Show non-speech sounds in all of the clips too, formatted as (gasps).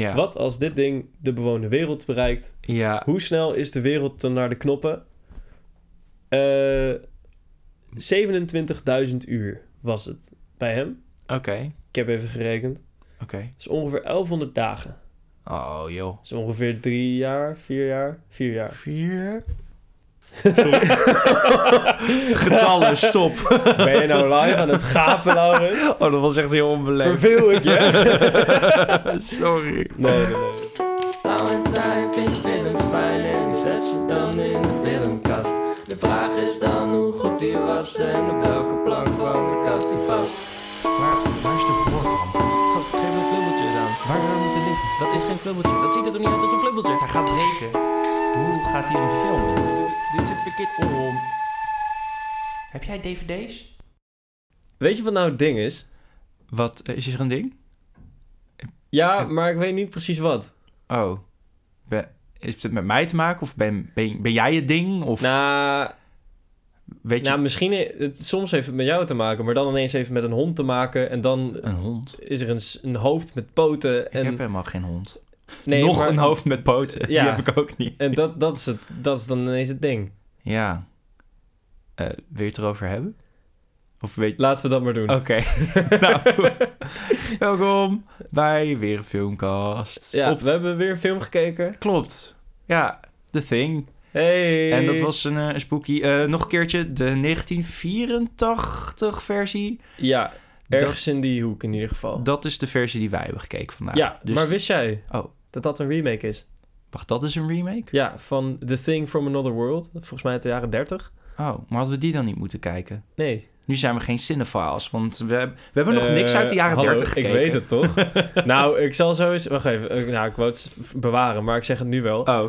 Ja. Wat als dit ding de bewoonde wereld bereikt? Ja. Hoe snel is de wereld dan naar de knoppen? Eh 27.000 uur was het bij hem. Oké. Ik heb even gerekend. Oké. Dat is ongeveer 1100 dagen. Oh, joh. Dat is ongeveer drie jaar, vier jaar, vier jaar. Vier. (laughs) Getallen, stop. Ben je nou live aan het gapen, Laurens? Oh, dat was echt heel onbeleefd. Verveel ik je? (laughs) Sorry. Nee, nee, nee. Valentijn vindt films fijn en die zet ze dan in de filmkast. De vraag is dan hoe goed die was en op welke plank van de kast die past. Waar, waar is de voorkant? Gast, geef een flubbeltjes aan. Waar zou moeten liggen? Dat is geen flubbeltje. Dat ziet er toch niet uit als een flubbeltje? Hij gaat breken. Hoe gaat hij een film in? Dit zit verkeerd om. Heb jij dvd's? Weet je wat nou het ding is? Wat, eh, is er een ding? Ja, maar ik weet niet precies wat. Oh. Heeft het met mij te maken? Of ben, ben, ben jij het ding? Of Nou, weet je... nou misschien... Het, soms heeft het met jou te maken, maar dan ineens heeft het met een hond te maken. En dan een hond. is er een, s- een hoofd met poten. Ik En, heb helemaal geen hond. Nee, Nog maar- een hoofd met poten. Ja. Die heb ik ook niet. En dat, dat, is het, dat is dan ineens het ding. Ja. Eh, wil je het erover hebben? Of weet Laten we dat maar doen. Oké. (laughs) (laughs) nou, welkom bij weer een filmcast. ja, Op- we hebben weer een film gekeken. Klopt. Ja, The Thing. Hey! En dat was een eh, spooky. eh, nog een keertje, de 1984 versie. Ja, ergens in die hoek in ieder geval. Dat is de versie die wij hebben gekeken vandaag. ja, dus, maar wist jij Oh. Dat dat een remake is? Wacht, dat is een remake? Ja, van The Thing from Another World. Volgens mij uit de jaren 30. Oh, maar hadden we die dan niet moeten kijken? Nee. Nu zijn we geen cinephiles, want we, we hebben nog Eh, niks uit de jaren hallo, 30 gekeken. Ik weet het toch? (laughs) nou, ik zal zo eens... Wacht even. eh, Nou, ik wou het bewaren, maar ik zeg het nu wel. Oh,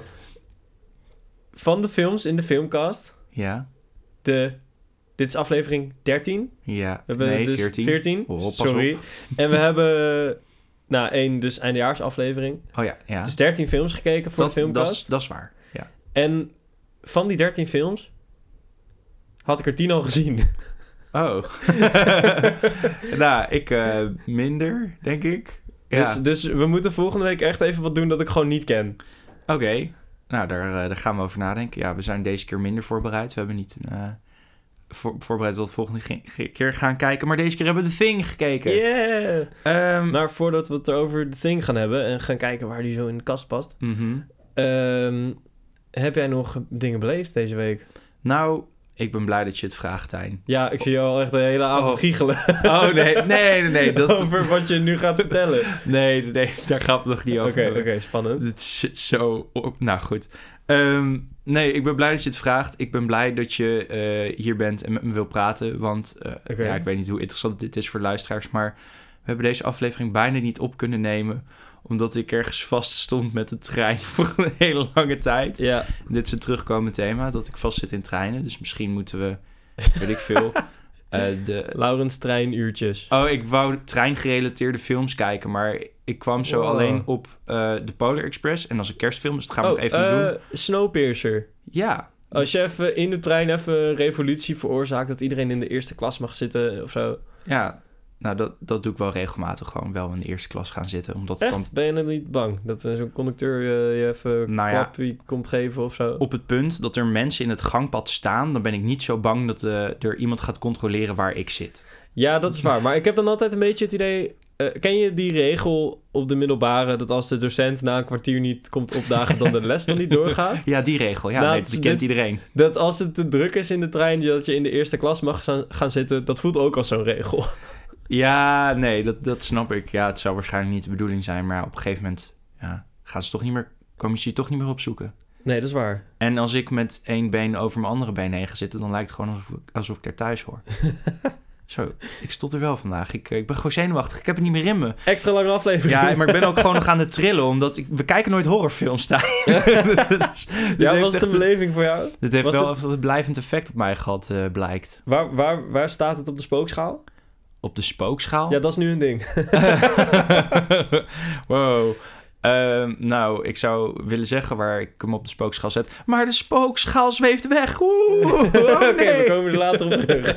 Van de films in de filmcast, ja. de... Dit is aflevering 13. Ja, We hebben nee, dus 14. 14. Oh, sorry. En we (laughs) hebben... Nou, één dus eindejaarsaflevering. Oh ja, ja. Dus 13 films gekeken voor dat, de filmcast. dat, is, dat is waar, ja. En van die 13 films had ik er 10 al gezien. (laughs) Oh. (laughs) nou, ik eh, minder, denk ik. Ja. Dus, dus we moeten volgende week echt even wat doen dat ik gewoon niet ken. Oké. Nou, daar, eh, daar gaan we over nadenken. Ja, we zijn deze keer minder voorbereid. We hebben niet eh, voor, voorbereid tot de volgende ge- ge- keer gaan kijken. Maar deze keer hebben we The Thing gekeken. Yeah! Ehm, Maar voordat we het over The Thing gaan hebben en gaan kijken waar die zo in de kast past. mhm. ehm, heb jij nog dingen beleefd deze week? Nou, ik ben blij dat je het vraagt, Tijn. Ja, ik zie je al echt de hele avond Oh. giechelen Oh, nee, nee, nee, nee. (laughs) Dat, over wat je nu gaat vertellen. nee, nee, daar gaan we het nog niet Oké, over oké, hebben. spannend. Het zit zo op. Nou goed. Ehm, nee, ik ben blij dat je het vraagt. Ik ben blij dat je eh, hier bent en met me wil praten. Want eh, ja, ik weet niet hoe interessant dit is voor luisteraars. Maar we hebben deze aflevering bijna niet op kunnen nemen. Omdat ik ergens vast stond met de trein (laughs) voor een hele lange tijd. Ja, Dit is een terugkomend thema, dat ik vast zit in treinen. Dus misschien moeten we, weet ik veel, (laughs) eh, de... Laurens treinuurtjes. Oh, ik wou treingerelateerde films kijken, maar ik kwam zo Wow. alleen op eh, de Polar Express. En dat is een kerstfilm, dus dat gaan we oh, nog even niet doen. eh, Snowpiercer. Ja, Als je even in de trein even een revolutie veroorzaakt... dat iedereen in de eerste klas mag zitten of zo. ja. Nou, dat, dat doe ik wel regelmatig. Gewoon wel in de eerste klas gaan zitten. Omdat het dan? Ben je er niet bang? Dat er zo'n conducteur eh, je even een Nou ja. klapje komt geven of zo? op het punt dat er mensen in het gangpad staan... dan ben ik niet zo bang dat eh, er iemand gaat controleren waar ik zit. Ja, dat is waar. Maar ik heb dan altijd een beetje het idee... ken je die regel op de middelbare... dat als de docent na een kwartier niet komt opdagen... dan de les nog niet doorgaat? (laughs) Ja, die regel. Ja, Nou, nee, die dit- kent iedereen. Dat als het te druk is in de trein... dat je in de eerste klas mag gaan zitten... dat voelt ook als zo'n regel. Ja, nee, dat, dat snap ik. Ja, het zou waarschijnlijk niet de bedoeling zijn, maar op een gegeven moment ja, gaan ze toch niet meer, komen ze je toch niet meer opzoeken. Nee, dat is waar. En als ik met één been over mijn andere been heen ga zitten, dan lijkt het gewoon alsof ik, alsof ik er thuis hoor. (laughs) Zo, ik stond er wel vandaag. Ik, eh, ik ben gewoon zenuwachtig. Ik heb het niet meer in me. Extra lange aflevering. Ja, maar ik ben ook gewoon nog aan het trillen, omdat ik, we kijken nooit horrorfilms daar. Dus, (laughs) ja, was het een beleving voor jou? Dit heeft was wel het- een blijvend effect op mij gehad, eh, blijkt. Waar, waar, waar staat het op de spookschaal? Op de spookschaal. Ja, dat is nu een ding. (laughs) wow. Ehm, nou, ik zou willen zeggen waar ik hem op de spookschaal zet. Maar de spookschaal zweeft weg. Oeh, oh (laughs) Oké, nee. we komen er later op terug.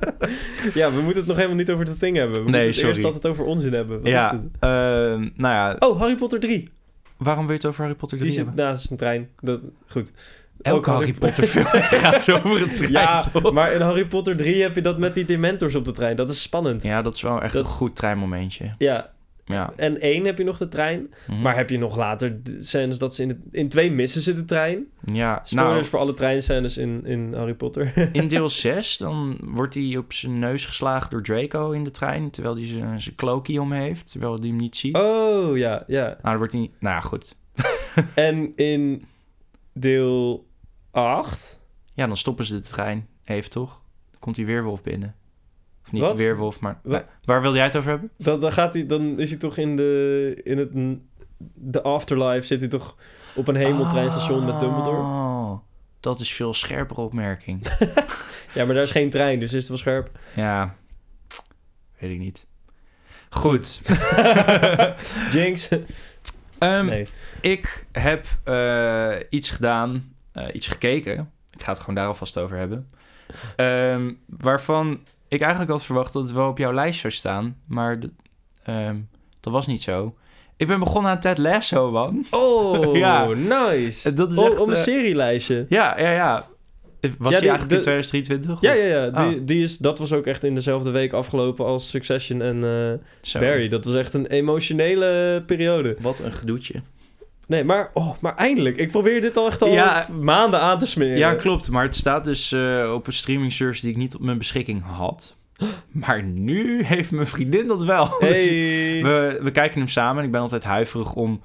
(laughs) ja, we moeten het nog helemaal niet over dat ding hebben. We Nee, moeten sorry. eerst altijd over onzin hebben. Wat is Ja, dit? ehm, nou ja, Oh, Harry Potter 3. waarom wil je het over Harry Potter 3 Die zit hebben? naast een trein. Dat, goed. Elke Harry Potter film (laughs) gaat over een trein, Ja, toch? maar in Harry Potter 3 heb je dat met die dementors op de trein. Dat is spannend. Ja, dat is wel echt Dat- een goed treinmomentje. Ja, Ja. en één heb je nog de trein. Mhm. Maar heb je nog later scènes dat ze in, het, in twee missen ze de trein. ja, Spoilers nou, voor alle treinscènes in, in Harry Potter. (laughs) in deel 6 dan wordt hij op zijn neus geslagen door Draco in de trein, terwijl hij zijn, zijn cloakie om heeft, terwijl hij hem niet ziet. oh, ja, ja. Nou, dan wordt hij... Nou, ja, goed. En in deel 8... Ja, dan stoppen ze de trein even, toch? Dan komt die weerwolf binnen. Of niet Wat? de weerwolf, maar... Wa- Waar wilde jij het over hebben? Dan, dan, gaat hij, dan is hij toch in de, in het, de afterlife zit hij toch op een hemeltreinstation met Dumbledore. Oh, dat is veel scherpere opmerking. (laughs) Ja, maar daar is geen trein, dus is het wel scherp. ja, weet ik niet. Goed. (laughs) Jinx. Ehm, nee. Ik heb eh, iets gedaan, eh, iets gekeken. Ik ga het gewoon daar alvast over hebben. Ehm, waarvan ik eigenlijk had verwacht dat het wel op jouw lijst zou staan. Maar ehm, dat was niet zo. Ik ben begonnen aan Ted Lasso, man. Oh, (laughs) Ja. nice. Dat is echt, op een eh, serielijstje. Ja, ja, ja. Was Ja, die die- eigenlijk de- in 2023? Ja, ja, ja. Die, Ah. die is, dat was ook echt in dezelfde week afgelopen als Succession en eh. Barry. Dat was echt een emotionele periode. Wat een gedoetje. Nee, maar, oh, maar eindelijk. Ik probeer dit al echt al Ja. maanden aan te smeren. Ja, klopt. Maar het staat dus eh, op een streaming service die ik niet op mijn beschikking had. (gasps) Maar nu heeft mijn vriendin dat wel. (laughs) Dus Hey. we, we kijken hem samen. En ik ben altijd huiverig om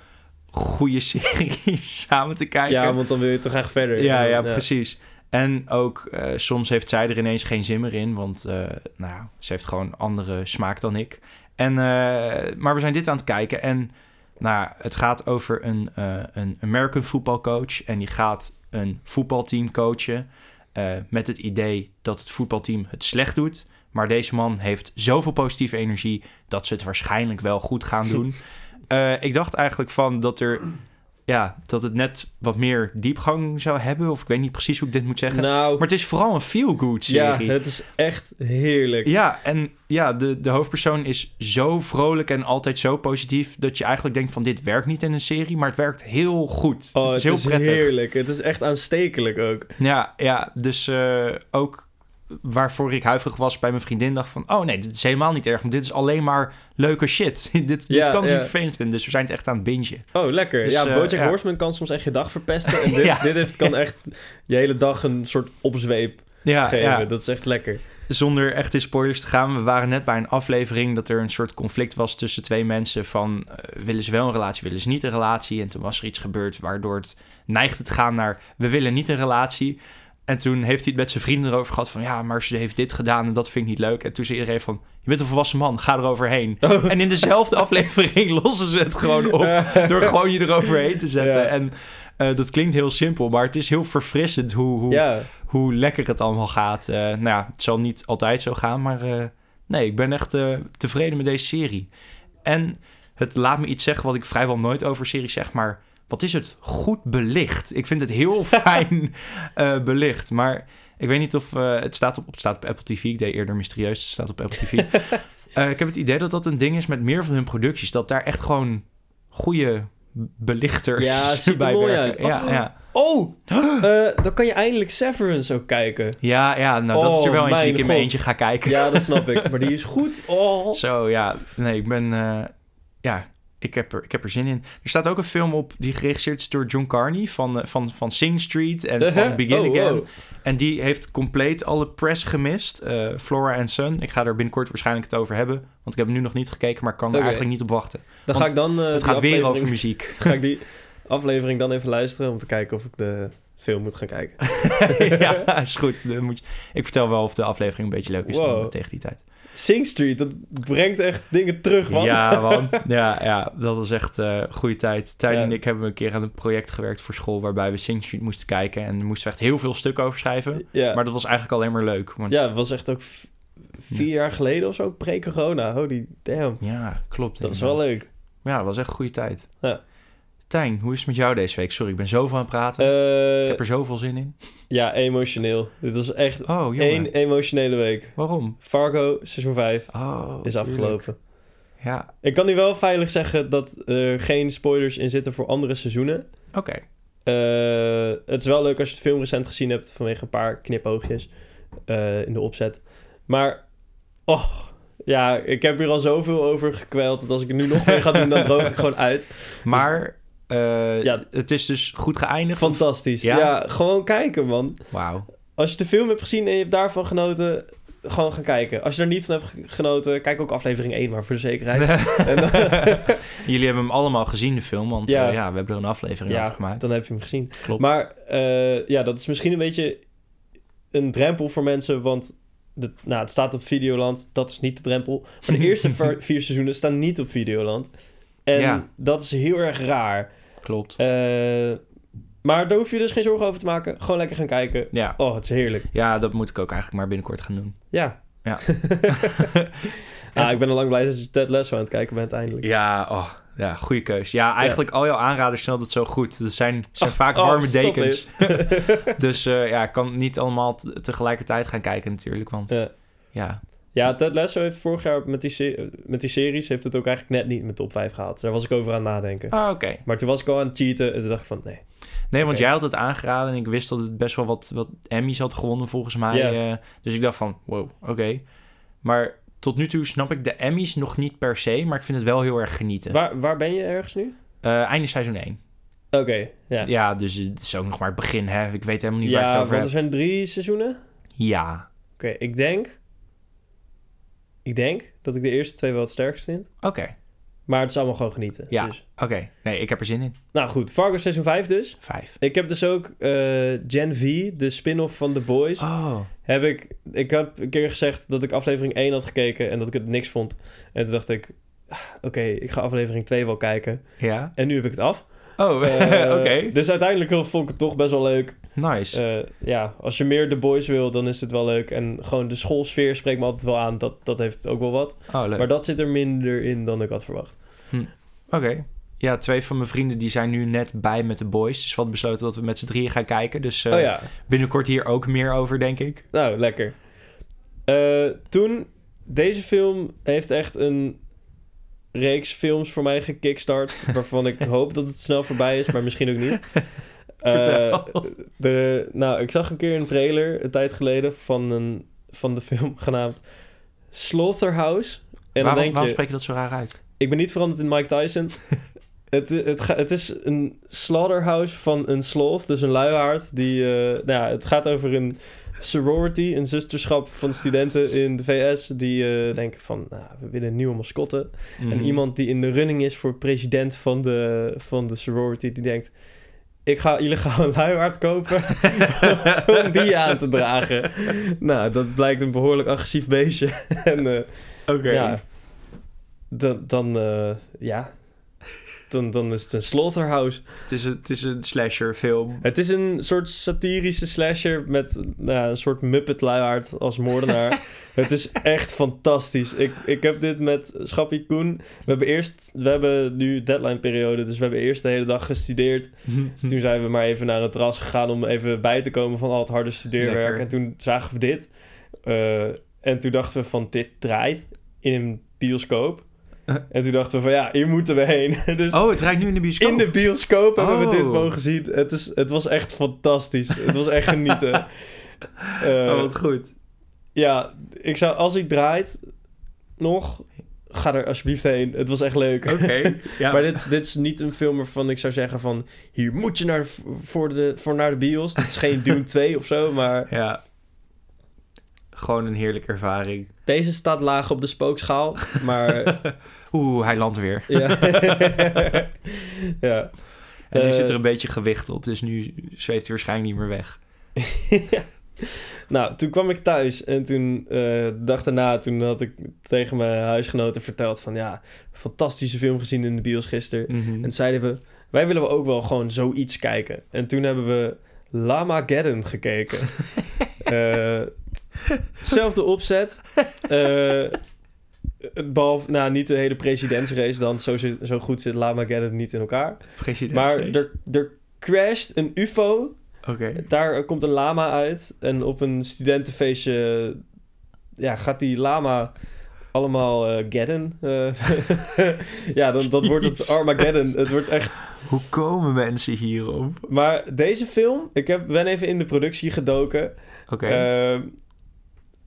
goede (laughs) series samen te kijken. Ja, want dan wil je toch graag verder. ja, ja, precies. En ook eh, soms heeft zij er ineens geen zin meer in. Want eh, nou, ze heeft gewoon andere smaak dan ik. En, maar we zijn dit aan het kijken. En nou, het gaat over een, eh, een American voetbalcoach. En die gaat een voetbalteam coachen. eh, met het idee dat het voetbalteam het slecht doet. Maar deze man heeft zoveel positieve energie dat ze het waarschijnlijk wel goed gaan doen. (laughs) Eh, ik dacht eigenlijk van dat er. Ja, dat het net wat meer diepgang zou hebben. Of ik weet niet precies hoe ik dit moet zeggen. Nou, Maar het is vooral een feel-good ja, serie. het is echt heerlijk. Ja, en ja, de, de hoofdpersoon is zo vrolijk en altijd zo positief... dat je eigenlijk denkt van dit werkt niet in een serie... maar het werkt heel goed. Oh, het is heel prettig. heerlijk. Het is echt aanstekelijk ook. Ja, ja dus eh, ook waarvoor ik huiverig was bij mijn vriendin... dacht van, oh nee, dit is helemaal niet erg... dit is alleen maar leuke shit. (laughs) dit dit kan ze ja. niet vervelend vinden, dus we zijn het echt aan het bingen. Oh, lekker. Dus, ja, eh, Bojack ja. Horseman kan soms echt je dag verpesten. En dit, (laughs) dit heeft, kan (laughs) echt je hele dag een soort opzweep geven. Dat is echt lekker. zonder echt in spoilers te gaan, we waren net bij een aflevering dat er een soort conflict was tussen twee mensen van eh, willen ze wel een relatie, willen ze niet een relatie? En toen was er iets gebeurd waardoor het neigde te gaan naar we willen niet een relatie. En toen heeft hij het met zijn vrienden erover gehad van ja, maar ze heeft dit gedaan en dat vind ik niet leuk. En toen zei iedereen van je bent een volwassen man, ga eroverheen. Oh. (laughs) En in dezelfde (laughs) aflevering lossen ze het gewoon op door gewoon je eroverheen te zetten. Ja. En eh, dat klinkt heel simpel, maar het is heel verfrissend hoe, hoe, Ja, hoe lekker het allemaal gaat. Eh, nou ja, het zal niet altijd zo gaan, maar eh, nee, ik ben echt tevreden met deze serie. En het laat me iets zeggen wat ik vrijwel nooit over series zeg, maar wat is het goed belicht? Ik vind het heel (laughs) fijn eh, belicht, maar ik weet niet of eh, het, staat op, het staat op Apple TV. Ik deed eerder mysterieus, het staat op Apple TV. (laughs) Eh, ik heb het idee dat dat een ding is met meer van hun producties, dat daar echt gewoon goede belichters Ja, (laughs) bij mooi werken. Ja, ja. Oh, dan kan je eindelijk Severance ook kijken. Ja, ja, nou dat is er Oh, wel eentje die ik in mijn eentje ga kijken. Ja, dat snap ik. Maar die is goed. Oh. Zo, ja. Nee, ik ben... ja, ik heb, er, ik heb er zin in. Er staat ook een film op die geregisseerd is door John Carney... van, eh, van, van Sing Street en van Begin Oh, Again. wow. En die heeft compleet alle press gemist. eh, Flora and Son. Ik ga er binnenkort waarschijnlijk het over hebben. Want ik heb hem nu nog niet gekeken... maar ik kan er eigenlijk niet op wachten. Dan Want ga ik dan... eh, het gaat weer over muziek. (laughs) Ga ik die aflevering dan even luisteren om te kijken of ik de film moet gaan kijken. (laughs) ja, is goed. Dan moet je... Ik vertel wel of de aflevering een beetje leuk is dan tegen die tijd. Sing Street, dat brengt echt dingen terug, man. Ja, (laughs) man. Ja, ja, dat was echt eh goede tijd. Tijn Ja. en ik hebben een keer aan een project gewerkt voor school... waarbij we Sing Street moesten kijken. En moesten we echt heel veel stukken over schrijven. ja. Maar dat was eigenlijk alleen maar leuk. Want, ja. ja, het was echt ook vier jaar geleden of zo, pre-corona. Holy damn. klopt. Dat is wel inderdaad. leuk. Ja, dat was echt een goede tijd. Ja. Tijn, hoe is het met jou deze week? Sorry, ik ben zoveel aan het praten. Eh, ik heb er zoveel zin in. Ja, emotioneel. Dit was echt Oh, één emotionele week. Waarom? Fargo, seizoen 5, Oh, is tuurlijk. afgelopen. Ja, Ik kan nu wel veilig zeggen dat er geen spoilers in zitten voor andere seizoenen. oké. Eh, het is wel leuk als je het film recent gezien hebt vanwege een paar knipoogjes eh, in de opzet. Maar, oh, ja, ik heb hier al zoveel over gekweld dat als ik het nu nog meer ga doen, dan droog ik (laughs) gewoon uit. Maar eh, Ja. het is dus goed geëindigd? of- Fantastisch. Ja? Ja? gewoon kijken, man. Wauw. Als je de film hebt gezien en je hebt daarvan genoten, gewoon gaan kijken. Als je er niet van hebt ge- genoten, kijk ook aflevering 1 maar voor de zekerheid. (laughs) Dan- (laughs) Jullie hebben hem allemaal gezien, de film. Want Ja. ja we hebben er een aflevering ja, over gemaakt. dan heb je hem gezien. Klopt. Maar eh, ja, dat is misschien een beetje een drempel voor mensen, want de, nou, het staat op Videoland, dat is niet de drempel. Maar de eerste (laughs) vier, vier seizoenen staan niet op Videoland. En Ja. dat is heel erg raar. Klopt. Eh, maar daar hoef je dus geen zorgen over te maken. Gewoon lekker gaan kijken. Ja. Oh, het is heerlijk. ja, dat moet ik ook eigenlijk maar binnenkort gaan doen. Ja. Ja. (laughs) ik ben al lang blij dat je Ted Lasso aan het kijken bent eindelijk. Ja, oh, ja, goede keus. Ja, eigenlijk al jouw aanraders zijn altijd zo goed. Dat zijn, zijn Oh, (laughs) vaak oh, warme dekens. (laughs) dus eh, ja, ik kan niet allemaal te- tegelijkertijd gaan kijken natuurlijk. Want Ja. ja, Ja, Ted Lasso heeft vorig jaar met die, met die series heeft het ook eigenlijk net niet met top 5 gehaald. Daar was ik over aan het nadenken. Ah, oké. Maar toen was ik al aan het cheaten en toen dacht ik van nee. Nee, want jij had het aangeraden en ik wist dat het best wel wat, wat Emmys had gewonnen volgens mij. Ja. eh, dus ik dacht van, wow, oké. Maar tot nu toe snap ik de Emmys nog niet per se, maar ik vind het wel heel erg genieten. Waar, waar ben je ergens nu? Eh, einde seizoen 1. Oké, ja. Ja. Ja, dus het is ook nog maar het begin, hè. Ik weet helemaal niet waar ik het want over er heb. zijn drie seizoenen. Ja, Oké, ik denk... Ik denk dat ik de eerste twee wel het sterkst vind. oké. Maar het is allemaal gewoon genieten. Ja. Dus. Oké, nee, ik heb er zin in. Nou goed, Fargo seizoen 5 dus. Vijf. Ik heb dus ook eh, Gen V, de spin-off van The Boys. Oh, Heb ik... Ik heb een keer gezegd dat ik aflevering 1 had gekeken en dat ik het niks vond. En toen dacht ik... ah, Oké, ik ga aflevering 2 wel kijken. ja. En nu heb ik het af. Oh, (laughs) Eh, oké. Dus uiteindelijk vond ik het toch best wel leuk. Nice. Eh, ja, als je meer The Boys wil, dan is het wel leuk. En gewoon de schoolsfeer spreekt me altijd wel aan. Dat, dat heeft ook wel wat. oh, leuk. Maar dat zit er minder in dan ik had verwacht. Oké. Ja, twee van mijn vrienden die zijn nu net bij met de boys. Dus we hadden besloten dat we met z'n drieën gaan kijken. Dus eh, oh ja, binnenkort hier ook meer over, denk ik. nou, lekker. Eh, toen, deze film heeft echt een reeks films voor mij gekickstart. (laughs) waarvan ik hoop dat het snel voorbij is, maar misschien ook niet. Eh, Vertel. de, nou, ik zag een keer een trailer een tijd geleden van, een, van de (laughs) film genaamd Slaughterhouse. En dan waarom, denk waarom je, spreek je dat zo raar uit? ik ben niet veranderd in Mike Tyson. (laughs) het, het, het is een slaughterhouse van een sloth, dus een luiaard. Die, eh, nou ja, het gaat over een sorority, een zusterschap van studenten in de VS. Die eh, denken van, nou, we willen een nieuwe mascotte. En Mhm. iemand die in de running is voor president van de, van de sorority, die denkt... Ik ga illegaal een luiaard kopen (laughs) om die aan te dragen. Nou, dat blijkt een behoorlijk agressief beestje. (laughs) en eh, Oké. ja, dan, dan, eh, ja. Dan, dan is het een slaughterhouse. Het, is een, het is een slasher film. Het is een soort satirische slasher met nou, een soort Muppet luiaard als moordenaar. (laughs) het is echt fantastisch. Ik, ik heb dit met Schappie Koen. We hebben eerst, we hebben nu deadline periode, dus we hebben eerst de hele dag gestudeerd. (laughs) Toen zijn we maar even naar het terras gegaan om even bij te komen van al het harde studeerwerk. Lekker. En toen zagen we dit. Eh, en toen dachten we van dit draait in een bioscoop. (laughs) En toen dachten we van ja, hier moeten we heen. (laughs) dus Oh, het draait nu in de bioscoop. in de bioscoop hebben we dit Oh. mogen zien. Het, is, het was echt fantastisch. Het was echt genieten. (laughs) Oh, wat goed. ja, ik zou, als ik draait nog, ga er alsjeblieft heen. Het was echt leuk. Oké. Ja. Maar dit, is- dit is niet een film waarvan ik zou zeggen van... hier moet je naar, voor, de, voor naar de bios. Dit is geen Dune 2 of zo, maar... Ja. Gewoon een heerlijke ervaring. Deze staat laag op de spookschaal, maar... (laughs) Oeh, hij landt weer. ja. (laughs) ja. En nu Eh, zit er een beetje gewicht op, dus nu zweeft hij waarschijnlijk niet meer weg. (laughs) Nou, toen kwam ik thuis en toen, eh, de dag daarna, toen had ik tegen mijn huisgenoten verteld van ja, fantastische film gezien in de bios gisteren. Mhm. En zeiden we, wij willen ook wel gewoon zoiets kijken. En toen hebben we Lamageddon gekeken. Eh zelfde opzet. Eh, Behalve, nou, niet de hele presidentsrace dan. Zo, zit, zo goed zit Lamageddon niet in elkaar. Maar er, er crasht een ufo. Oké. Daar komt een lama uit. En op een studentenfeestje ja, gaat die lama allemaal. Eh, (laughs) ja, dan, dat wordt het. Armageddon. Het wordt echt... Hoe komen mensen hierop? Maar deze film, ik heb, ben even in de productie gedoken. Oké. Ehm,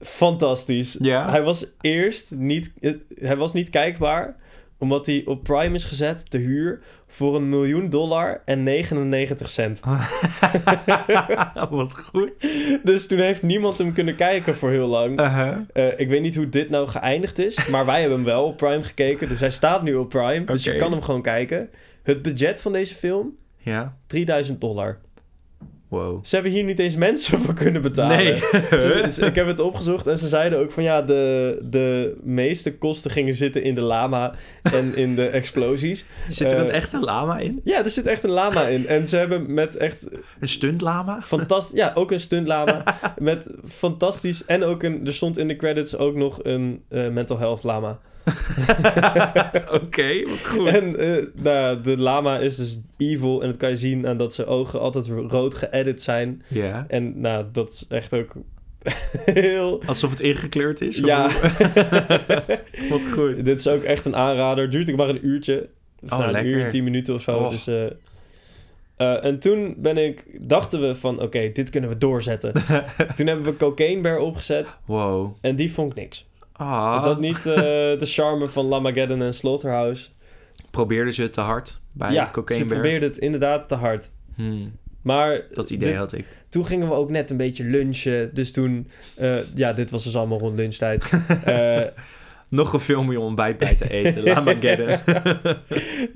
fantastisch. ja? Hij was eerst niet, het- hij was niet kijkbaar, omdat hij op Prime is gezet te huur voor een miljoen dollar en 99 cent. (laughs) Wat goed. Dus toen heeft niemand hem kunnen kijken voor heel lang. Uh-huh. Eh, ik weet niet hoe dit nou geëindigd is, maar wij hebben hem wel op Prime gekeken. Dus hij staat nu op Prime, dus je kan hem gewoon kijken. Het budget van deze film, Ja. 3000 dollar. Wow. Ze hebben hier niet eens mensen voor kunnen betalen. Nee. Ze- (laughs) ze- ik heb het opgezocht en ze zeiden ook van ja, de, de meeste kosten gingen zitten in de lama en in de (laughs) explosies. Zit er een Eh, echte lama in? Ja, er zit echt een lama in. En ze hebben met echt Een stuntlama? fantastisch... Ja, ook een stuntlama. (laughs) met fantastisch... En ook een... Er stond in de credits ook nog een eh, mental health lama. (laughs) Oké, wat goed. En eh, nou, de lama is dus evil. En dat kan je zien aan dat zijn ogen altijd rood geëdit zijn. Ja. En nou, dat is echt ook (laughs) heel... Alsof het ingekleurd is? Ja. (laughs) Wat goed. Dit is ook echt een aanrader. Duurt ook maar een uurtje. Of Oh, nou, een uur en tien minuten of zo. Och. Dus, eh, eh, en toen ben ik, dachten we van, oké, dit kunnen we doorzetten. toen hebben we Cocaine Bear opgezet Wow. en die vond ik niks. Ah. Had niet eh, de charme van Lamageddon en Slaughterhouse. Probeerden ze het te hard bij ja, Cocaine ze Bear? probeerden het inderdaad te hard. Hmm, Maar dat idee dit- had ik. toen gingen we ook net een beetje lunchen. Dus toen, eh, ja, dit was dus allemaal rond lunchtijd. (laughs) Eh, Nog een film om je ontbijt bij te eten. (laughs) Lamageddon. (laughs)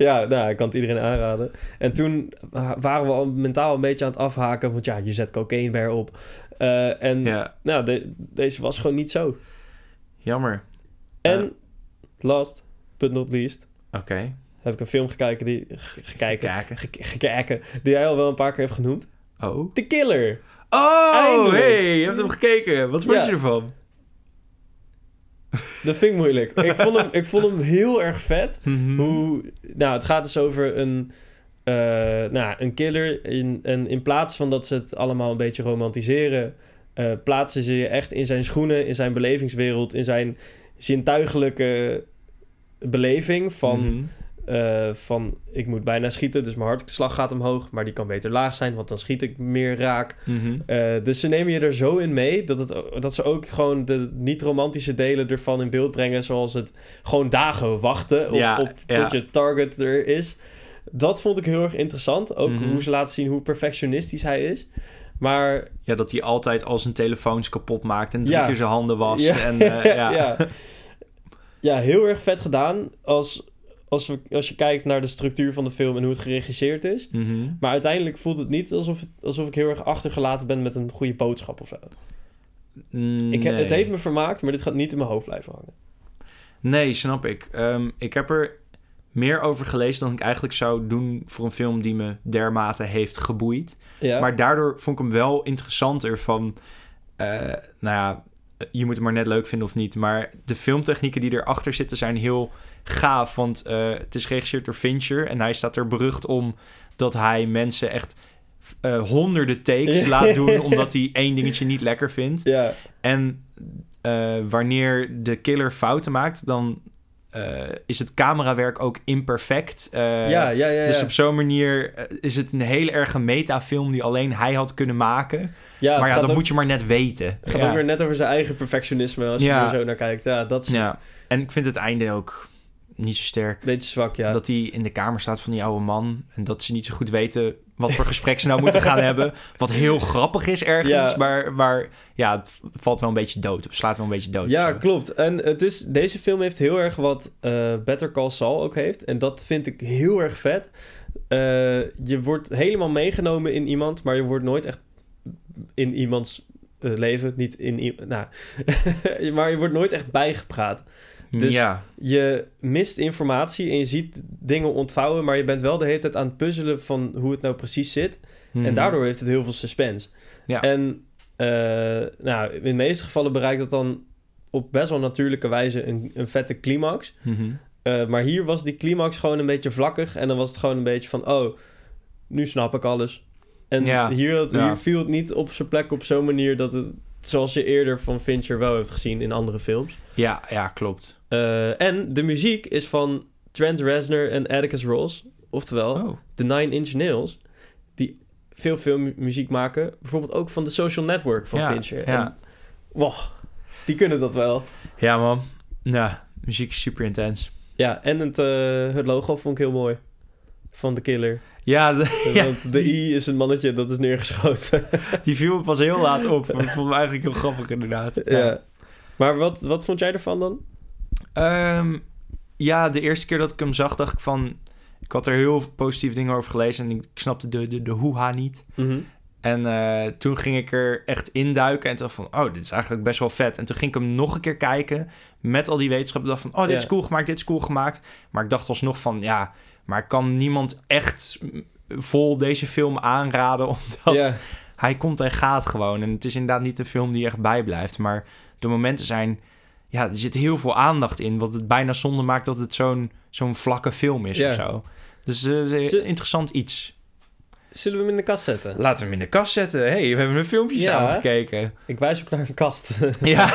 ja, nou, ik kan het iedereen aanraden. En toen wa- waren we al mentaal een beetje aan het afhaken. Want ja, je zet cocaine weer op. En ja, nou, de- deze was gewoon niet zo. Jammer. En Ja. last but not least Oké. heb ik een film gekeken die, ge- gekeken, ge- gekeken, die jij al wel een paar keer hebt genoemd. Oh. The Killer. Oh, Eindelijk. hey, je hebt hem gekeken. Wat vond Ja. je ervan? (laughs) Dat vind ik moeilijk. ik, vond hem, ik vond hem heel erg vet. Mhm. Hoe, nou, het gaat dus over een, eh, nou, een killer. In, en in plaats van dat ze het allemaal een beetje romantiseren, eh, plaatsen ze je echt in zijn schoenen, in zijn belevingswereld, in zijn zintuigelijke beleving van, Mhm. eh, van ik moet bijna schieten, dus mijn hartslag gaat omhoog, maar die kan beter laag zijn, want dan schiet ik meer raak. Mhm. Eh, dus ze nemen je er zo in mee dat, het, dat ze ook gewoon de niet-romantische delen ervan in beeld brengen. Zoals het gewoon dagen wachten op, Ja, op ja. tot je target er is. Dat vond ik heel erg interessant. Ook Mhm. hoe ze laten zien hoe perfectionistisch hij is. Maar Ja, dat hij altijd al zijn telefoons kapot maakt en drie Ja. keer zijn handen wast. Ja. En, eh, (laughs) ja. ja. ja, heel erg vet gedaan. Als, als, we, als je kijkt naar de structuur van de film en hoe het geregisseerd is. Mhm. Maar uiteindelijk voelt het niet alsof, alsof ik heel erg achtergelaten ben met een goede boodschap of zo. Ik, heb- Het heeft me vermaakt, maar dit gaat niet in mijn hoofd blijven hangen. Nee, snap ik. Ehm, ik heb er meer over gelezen dan ik eigenlijk zou doen voor een film die me dermate heeft geboeid. Ja. Maar daardoor vond ik hem wel interessanter van... eh, nou ja, je moet hem maar net leuk vinden of niet. Maar de filmtechnieken die erachter zitten zijn heel gaaf. Want eh, het is geregisseerd door Fincher. En hij staat er berucht om dat hij mensen echt eh, honderden takes (laughs) laat doen... omdat hij één dingetje niet lekker vindt. Ja, En wanneer de killer fouten maakt, dan is het camerawerk ook imperfect. Eh, ja, ja, ja. ja. Dus op zo'n manier eh, is het een hele erge metafilm die alleen hij had kunnen maken. ja, maar ja, dat ook, moet je maar net weten. het gaat ja. ook weer net over zijn eigen perfectionisme als Ja. je er zo naar kijkt. Ja, dat is ja. En ik vind het einde ook niet zo sterk. beetje zwak, ja. Dat hij in de kamer staat van die oude man. En dat ze niet zo goed weten wat voor gesprek ze nou moeten gaan (laughs) hebben. Wat heel grappig is ergens. Ja. Maar, maar ja, het valt wel een beetje dood. Het slaat wel een beetje dood. Ja, of klopt. En het is, deze film heeft heel erg wat eh, Better Call Saul ook heeft. En dat vind ik heel erg vet. Eh, je wordt helemaal meegenomen in iemand, maar je wordt nooit echt in iemands eh, leven, niet in i- nou, (laughs) maar je wordt nooit echt bijgepraat. Dus- ja. Je mist informatie en je ziet dingen ontvouwen, maar je bent wel de hele tijd aan het puzzelen van hoe het nou precies zit. En Mhm. daardoor heeft het heel veel suspense. Ja. En eh, nou, in de meeste gevallen bereikt dat dan op best wel natuurlijke wijze een, een vette climax. Mhm. Eh, maar hier was die climax gewoon een beetje vlakkig. En dan was het gewoon een beetje van... Oh, nu snap ik alles. En Ja, hier, had- ja. hier viel het niet op zijn plek op zo'n manier... dat het, zoals je eerder van Fincher wel heeft gezien in andere films. Ja, ja, klopt. Eh, en de muziek is van Trent Reznor en Atticus Ross. Oftewel, Oh, de Nine Inch Nails. Die veel filmmuziek maken. Bijvoorbeeld ook van The Social Network van Ja, Fincher. ja. En, wow, die kunnen dat wel. ja man. Ja, muziek is super intens. Ja, en het, eh, het logo vond ik heel mooi. Van The Killer. Ja, de- (laughs) ja, Want de I is een mannetje dat is neergeschoten. (laughs) die viel me pas heel laat op. (laughs) Ik vond hem eigenlijk heel grappig inderdaad. ja. Maar wat, wat vond jij ervan dan? Ehm, ja, de eerste keer dat ik hem zag, dacht ik van... Ik had er heel positieve dingen over gelezen en ik snapte de, de, de hoeha niet. En eh, toen ging ik er echt induiken en toen dacht van... Oh, dit is eigenlijk best wel vet. En toen ging ik hem nog een keer kijken met al die wetenschappen. dacht van, oh, dit Ja. is cool gemaakt, dit is cool gemaakt. Maar ik dacht alsnog van, ja... Maar ik kan niemand echt vol deze film aanraden, (laughs) omdat... hij komt en gaat gewoon. En het is inderdaad niet een film die echt bijblijft. Maar de momenten zijn... Ja, er zit heel veel aandacht in. Wat het bijna zonde maakt dat het zo'n zo'n vlakke film is Ja. of zo. Dus is Ze- interessant iets. Zullen we hem in de kast zetten? Laten we hem in de kast zetten. hey, we hebben een filmpje Ja. samen gekeken. Ik wijs ook naar een kast. (laughs) Ja.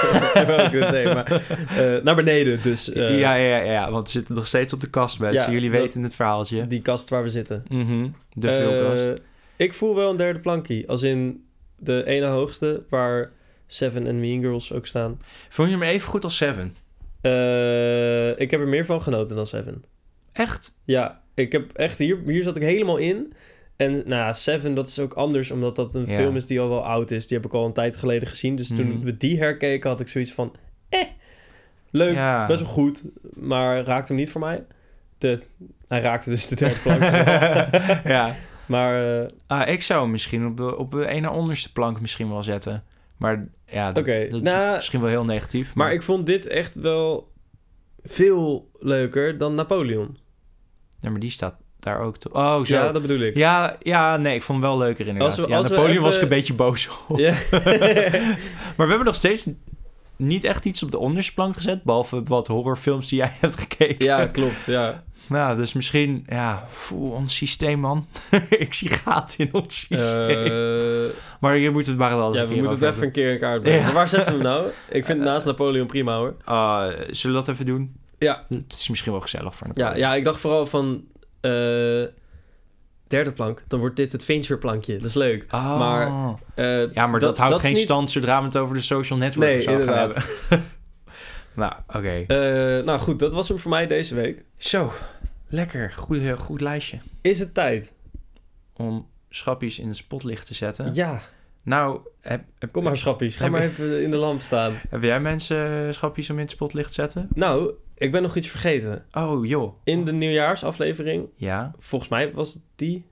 (laughs) Deed, maar eh, naar beneden dus. eh, ja, ja, ja, ja, want we zitten nog steeds op de kast, mensen. Ja, Jullie dat- weten het verhaaltje. Die kast waar we zitten. Mhm, De Eh, filmkast. ik voel wel een derde plankie. Als in de ene hoogste, waar Seven en Mean Girls ook staan. Vond je hem even goed als Seven? Ik heb er meer van genoten dan Seven. Echt? Ja, ik heb echt... Hier, hier zat ik helemaal in. En nou ja, Seven, dat is ook anders, omdat dat een Ja. film is die al wel oud is. Die heb ik al een tijd geleden gezien. Dus toen Mhm. we die herkeken, had ik zoiets van... Eh, leuk, Ja. best wel goed, maar raakte hem niet voor mij. De, hij raakte dus de derde plank. (laughs) ja. maar eh, Ah, ik zou hem misschien op de, op de ene onderste plank misschien wel zetten. Maar ja, dat, dat nou, is misschien wel heel negatief. Maar ik vond dit echt wel veel leuker dan Napoleon. Ja, maar die staat daar ook... To- oh, zo. Ja, dat bedoel ik. Ja, ja, nee, ik vond hem wel leuker inderdaad. Als we- ja, als Napoleon was ik een beetje boos op. Ja. (laughs) (laughs) Maar we hebben nog steeds niet echt iets op de onderste plank gezet... behalve wat horrorfilms die jij hebt gekeken. ja, klopt. Ja. (laughs) Nou, dus misschien... Ja, voel ons systeem, man. ik zie gaten in ons systeem. Eh, maar hier moeten we het maar wel ja, we moeten het even een keer in kaart brengen. Ja. Maar waar zetten we hem nou? Ik vind naast Napoleon prima hoor. Ah, zullen we dat even doen? Ja. Het is misschien wel gezellig voor Ja, Napoleon. ja ik dacht vooral van... eh, derde plank, dan wordt dit het Fincher plankje. Dat is leuk. Oh. Maar, Eh, Ja, maar dat, houdt geen niet- stand zodra we het over de social network Nee, of zo gaan hebben. (laughs) nou, oké. Eh, nou goed, dat was hem voor mij deze week. Zo, lekker. Goed, heel goed lijstje. Is het tijd? Om schappies in het spotlicht te zetten. Ja, Nou, heb, heb- kom maar schappies. Ga maar even in de lamp staan. Heb jij mensen schappies om in het spotlicht te zetten? Nou, ik ben nog iets vergeten. Oh, joh. In de nieuwjaarsaflevering, Ja. volgens mij was het die.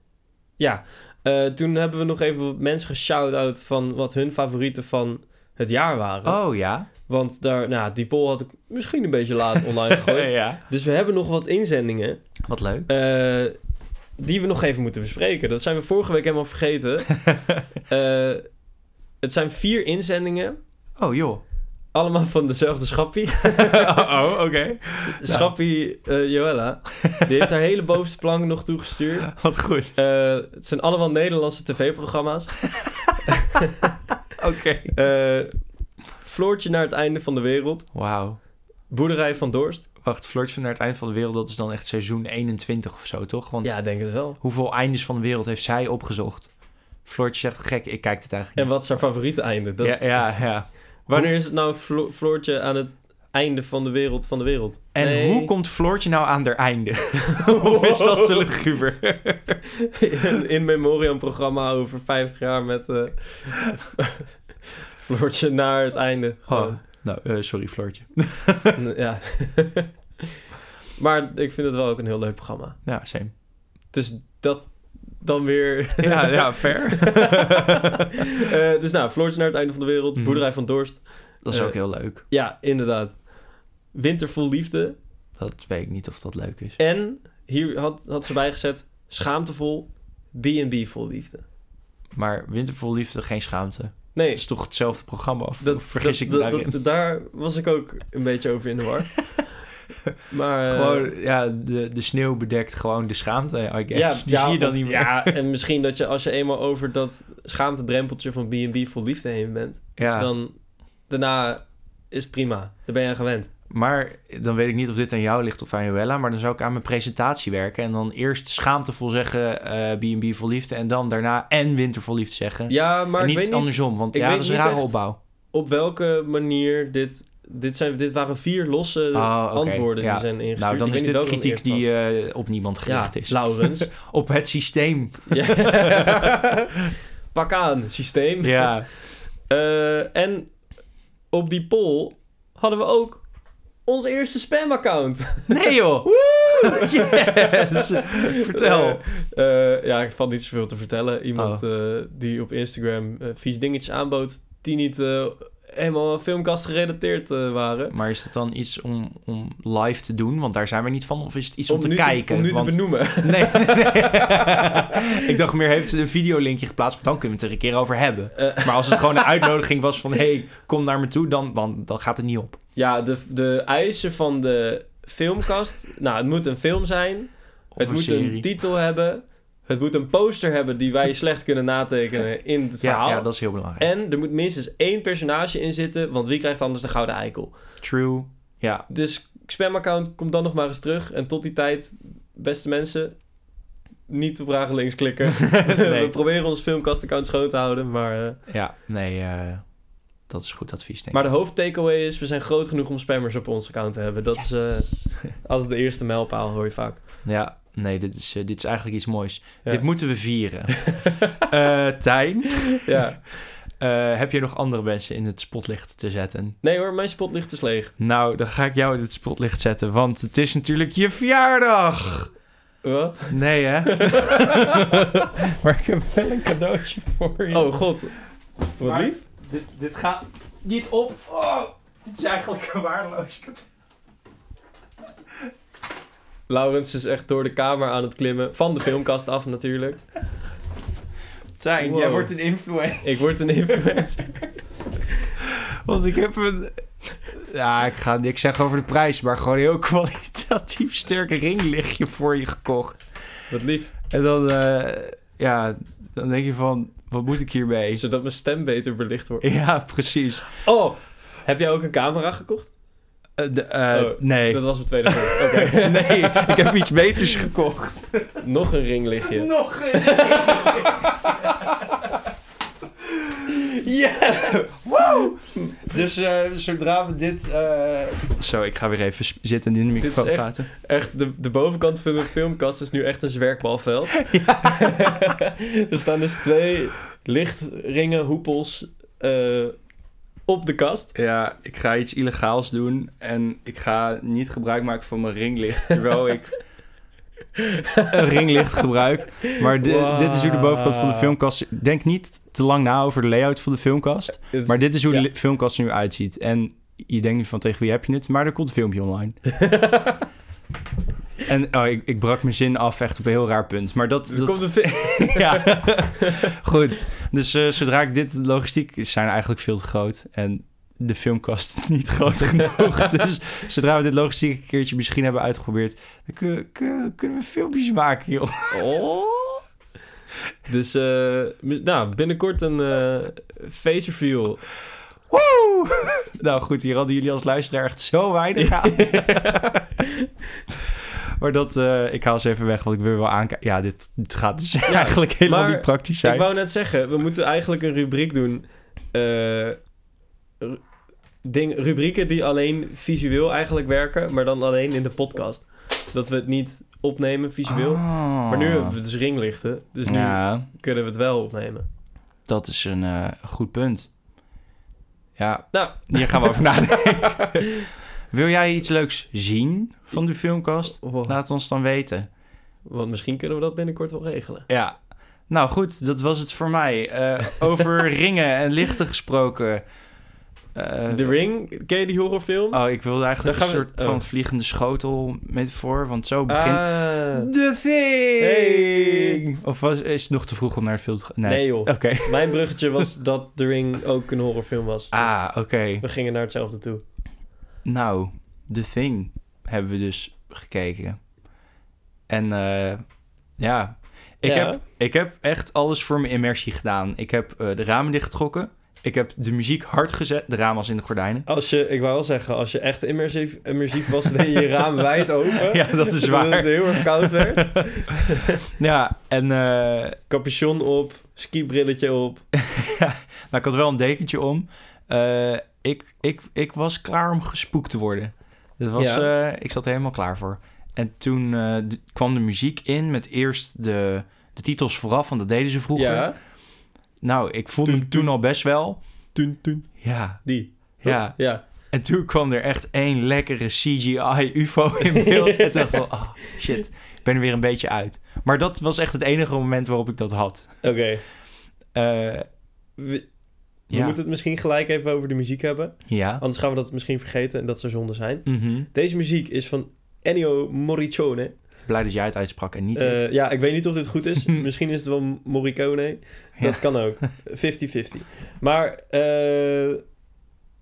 Ja, eh, toen hebben we nog even wat mensen geshout-out van wat hun favorieten van het jaar waren. Oh, ja. Want daar, nou, die poll had ik misschien een beetje laat online (laughs) gegooid. ja. Dus we hebben nog wat inzendingen Wat leuk. eh, die we nog even moeten bespreken. Dat zijn we vorige week helemaal vergeten. (laughs) Eh, het zijn vier inzendingen, Oh, joh. Allemaal van dezelfde schappie. (laughs) oh, oké. Schappie eh, Joella. Die heeft haar hele bovenste plank nog toegestuurd. (laughs) Wat goed. Eh, het zijn allemaal Nederlandse tv-programma's. (laughs) Oké. Eh, Floortje naar het einde van de wereld. Wauw. Boerderij van Dorst. Wacht, Floortje naar het eind van de wereld, dat is dan echt seizoen 21 of zo, toch? Want Ja, denk het wel. hoeveel eindes van de wereld heeft zij opgezocht? Floortje zegt, gek, ik kijk het eigenlijk En niet. wat is haar favoriete einde? Dat, Ja, ja, ja. Wanneer is het nou Flo- Floortje aan het einde van de wereld van de wereld? En Nee. hoe komt Floortje nou aan haar einde? (laughs) hoe is dat te luguber? in, in memoriam programma over 50 jaar met eh, Floortje naar het einde. Oh, nou, eh, sorry Floortje. Ja. (laughs) maar ik vind het wel ook een heel leuk programma. Ja, same. Dus dat dan weer... Ja, ja, fair. (laughs) Eh, dus nou, Floortje naar het einde van de wereld. Mhm. Boerderij van Dorst. Dat is Eh, ook heel leuk. Ja, inderdaad. Winter vol liefde. Dat weet ik niet of dat leuk is. En hier had, had ze bijgezet... Schaamtevol. B&B vol liefde. Maar wintervol liefde, geen schaamte. Nee, Dat is toch hetzelfde programma? Of, dat, vergis dat- ik dat- daarin? daar was ik ook een beetje over in de war. (laughs) (laughs) maar... eh, gewoon, ja, de, de sneeuw bedekt gewoon de schaamte, I guess. Die zie je dan of- niet meer. Ja, (laughs) en misschien dat je als je eenmaal over dat schaamtedrempeltje van B&B vol liefde heen bent, Ja. dan daarna is het prima. Daar ben je aan gewend. Maar dan weet ik niet of dit aan jou ligt of aan Joella. Maar dan zou ik aan mijn presentatie werken. En dan eerst schaamtevol zeggen eh B&B vol liefde. En dan daarna en winter vol liefde zeggen. Ja, maar en ik niet andersom. Want ja, dat is een rare opbouw. op welke manier dit... Dit, zijn, dit waren vier losse Oh, oké. antwoorden Ja. die zijn ingestuurd. Nou, dan Ik is dit kritiek die eh, op niemand gericht ja, is. Laurens. (laughs) Op het systeem. (laughs) Pak aan, systeem. Ja. (laughs) Eh, en op die poll hadden we ook ons eerste spam-account. Nee joh. Yes. Vertel. Eh, ja, ik valt niet zoveel te vertellen. Iemand Oh. die op Instagram vies dingetjes aanbood... die niet helemaal filmkast gerelateerd eh, waren. Maar is dat dan iets om, om live te doen? Want daar zijn we niet van. Of is het iets om, te kijken? om nu Want- te benoemen. (laughs) Nee, nee. ik dacht meer, heeft ze een videolinkje geplaatst? Want dan kunnen we het er een keer over hebben. Eh, Maar als het gewoon een uitnodiging was van... hey, kom naar me toe, dan, dan, dan gaat het niet op. ja, de, de eisen van de filmkast... Nou, het moet een film zijn. Of het een moet serie. een titel hebben. Het moet een poster hebben die wij slecht kunnen natekenen in het ja, verhaal. ja, dat is heel belangrijk. En er moet minstens één personage in zitten, want wie krijgt anders de gouden eikel? True. Ja, Dus spamaccount komt dan nog maar eens terug. En tot die tijd, beste mensen, niet op Ragen links klikken. (laughs) (laughs) Nee. We proberen ons filmkastaccount schoon te houden, maar... eh, ja nee, eh, dat is goed advies, denk maar de hoofdtakeaway is, we zijn groot genoeg om spammers op ons account te hebben. Dat ik. is eh, (laughs) altijd de eerste mijlpaal, hoor je vaak. Ja, nee, dit is, eh, dit is eigenlijk iets moois. Ja. Dit moeten we vieren. (laughs) Eh Tijn, ja. (laughs) heb je nog andere mensen in het spotlicht te zetten? Nee hoor, mijn spotlicht is leeg. Nou, dan ga ik jou in het spotlicht zetten, want het is natuurlijk je verjaardag. Wat? Nee, hè? maar ik heb wel een cadeautje voor je. Oh god. Wat lief. Dit, dit gaat niet op. Oh, dit is eigenlijk een waardeloos. Laurens is echt door de kamer aan het klimmen. Van de filmkast af natuurlijk. Tijn, Wow. jij wordt een influencer. Ik word een influencer. (laughs) Want ik heb een... Ja, ik ga niks zeggen over de prijs, maar gewoon een heel kwalitatief sterke ringlichtje voor je gekocht. Wat lief. En dan, eh, ja, dan denk je van, wat moet ik hiermee? Zodat mijn stem beter belicht wordt. Ja, precies. Oh, heb jij ook een camera gekocht? Eh, de- eh, Oh, nee. Dat was mijn tweede vraag. (laughs) Oké. nee, ik heb iets beters gekocht. Nog een ringlichtje. (laughs) Nog een Yes! (laughs) Wow! Dus eh, zodra we dit... eh, Zo, ik ga weer even zitten en in de Dit is microfoon echt- praten. Echt, de, de bovenkant van de filmkast is nu echt een zwerkbalveld. (laughs) (laughs) er staan dus twee lichtringen, hoepels eh, op de kast. Ja, ik ga iets illegaals doen en ik ga niet gebruik maken van mijn ringlicht, terwijl ik een ringlicht gebruik. Maar di- Wow. dit is hoe de bovenkant van de filmkast... Denk niet te lang na over de layout van de filmkast, maar dit is hoe de filmkast er nu uitziet. En je denkt nu van tegen wie heb je het, maar er komt een filmpje online. (laughs) En oh, ik, ik brak mijn zin af echt op een heel raar punt. Maar dat... Dat komt een (laughs) ja, (laughs) goed. Dus eh, zodra ik dit... Logistiek zijn eigenlijk veel te groot. En de filmkast (laughs) niet groot genoeg. (laughs) dus zodra we dit logistiek een keertje misschien hebben uitgeprobeerd... dan kun- kun- kunnen we filmpjes maken, joh. Oh. Dus eh, mi- nou, binnenkort een eh, face reveal. Woe! (laughs) nou goed, hier hadden jullie als luisteraar echt zo weinig aan. maar dat... eh, ik haal ze even weg, want ik wil wel aankijken. Ja, dit, dit gaat dus eigenlijk helemaal niet praktisch zijn. Ik wou net zeggen, we moeten eigenlijk een rubriek doen. Ding, rubrieken die alleen visueel eigenlijk werken, maar dan alleen in de podcast. Dat we het niet opnemen visueel. Oh. Maar nu hebben we dus ringlichten, dus nu Ja, kunnen we het wel opnemen. dat is een eh, goed punt. Ja, Nou, hier gaan we over nadenken. (laughs) Wil jij iets leuks zien van de filmkast? wow. Laat ons dan weten. want misschien kunnen we dat binnenkort wel regelen. Ja. Nou goed, dat was het voor mij. Eh, over (laughs) ringen en lichten gesproken. Eh, The Ring, ken je die horrorfilm? Oh, ik wilde eigenlijk Daar een we- soort van oh. vliegende schotel metafoor, want zo begint... Ah. The Thing! Hey. Of was, is het nog te vroeg om naar de film te gaan? Nee, joh. Oké. (laughs) Mijn bruggetje was dat The Ring ook een horrorfilm was. Ah, oké. We gingen naar hetzelfde toe. Nou, The Thing hebben we dus gekeken. En eh, ja, ik, Ja. Heb, ik heb echt alles voor mijn immersie gedaan. Ik heb eh, de ramen dichtgetrokken. Ik heb de muziek hard gezet. De ramen als in de gordijnen. Als je, ik wou wel zeggen, als je echt immersief, immersief was, deed je je raam (laughs) wijd open. Ja, dat is (laughs) Omdat het waar. heel erg koud werd. (laughs) Ja, en eh, Capuchon op, skibrilletje op. nou, ik had wel een dekentje om. Eh, ik, ik, ik was klaar om gespoekt te worden. Dat was, Ja. eh, ik zat er helemaal klaar voor. En toen kwam de muziek in met eerst de, de titels vooraf, want dat deden ze vroeger. Ja. Nou, ik voelde hem toen al best wel. Toen, toen. Ja, Die. toch? ja. Ja. En toen kwam er echt één lekkere CGI-UFO in beeld. (laughs) En toen dacht ik van, ah, shit, ik ben er weer een beetje uit. Maar dat was echt het enige moment waarop ik dat had. Oké. Eh, We, we ja. moeten het misschien gelijk even over de muziek hebben. Ja. Anders gaan we dat misschien vergeten en dat zou zonde zijn. Mhm. Deze muziek is van Ennio Morricone. Blij dat jij het uitsprak en niet ik. Eh, ja, ik weet niet of dit goed is. (laughs) Misschien is het wel Morricone. Dat Ja. kan ook. (laughs) 50-50. Maar eh,